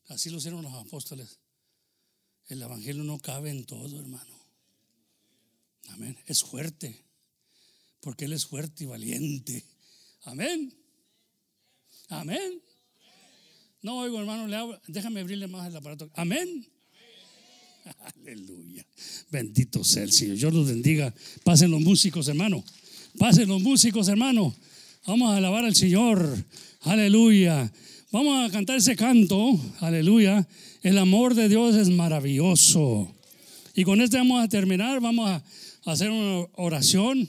Así lo hicieron los apóstoles. El Evangelio no cabe en todo, hermano. Amén. Es fuerte. Porque Él es fuerte y valiente. Amén. Amén. No oigo, hermano, le déjame abrirle más el aparato. Amén. Aleluya. Bendito sea el Señor. Dios los bendiga. Pasen los músicos, hermano. Pasen los músicos, hermano. Vamos a alabar al Señor. Aleluya. Vamos a cantar ese canto, aleluya. El amor de Dios es maravilloso. Y con este vamos a terminar, vamos a hacer una oración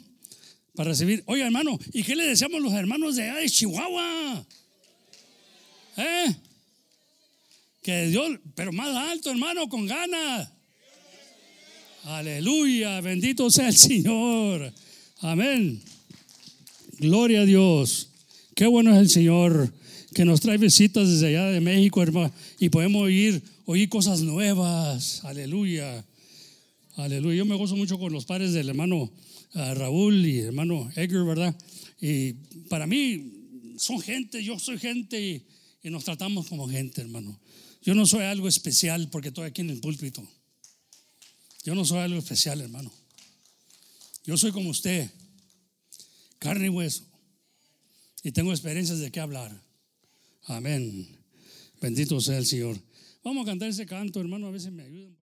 para recibir. Oye, hermano, ¿y qué le deseamos los hermanos de, de Chihuahua? ¿Eh? Que Dios, pero más alto, hermano, con ganas. Aleluya, bendito sea el Señor. Amén. Gloria a Dios. Qué bueno es el Señor que nos trae visitas desde allá de México, hermano, y podemos oír, oír cosas nuevas. Aleluya. Aleluya. Yo me gozo mucho con los padres del hermano ah, Raúl y hermano Edgar, ¿verdad? Y para mí son gente, yo soy gente y nos tratamos como gente, hermano. Yo no soy algo especial porque estoy aquí en el púlpito. Yo no soy algo especial, hermano. Yo soy como usted, carne y hueso. Y tengo experiencias de qué hablar. Amén. Bendito sea el Señor. Vamos a cantar ese canto, hermano. A veces me ayudan.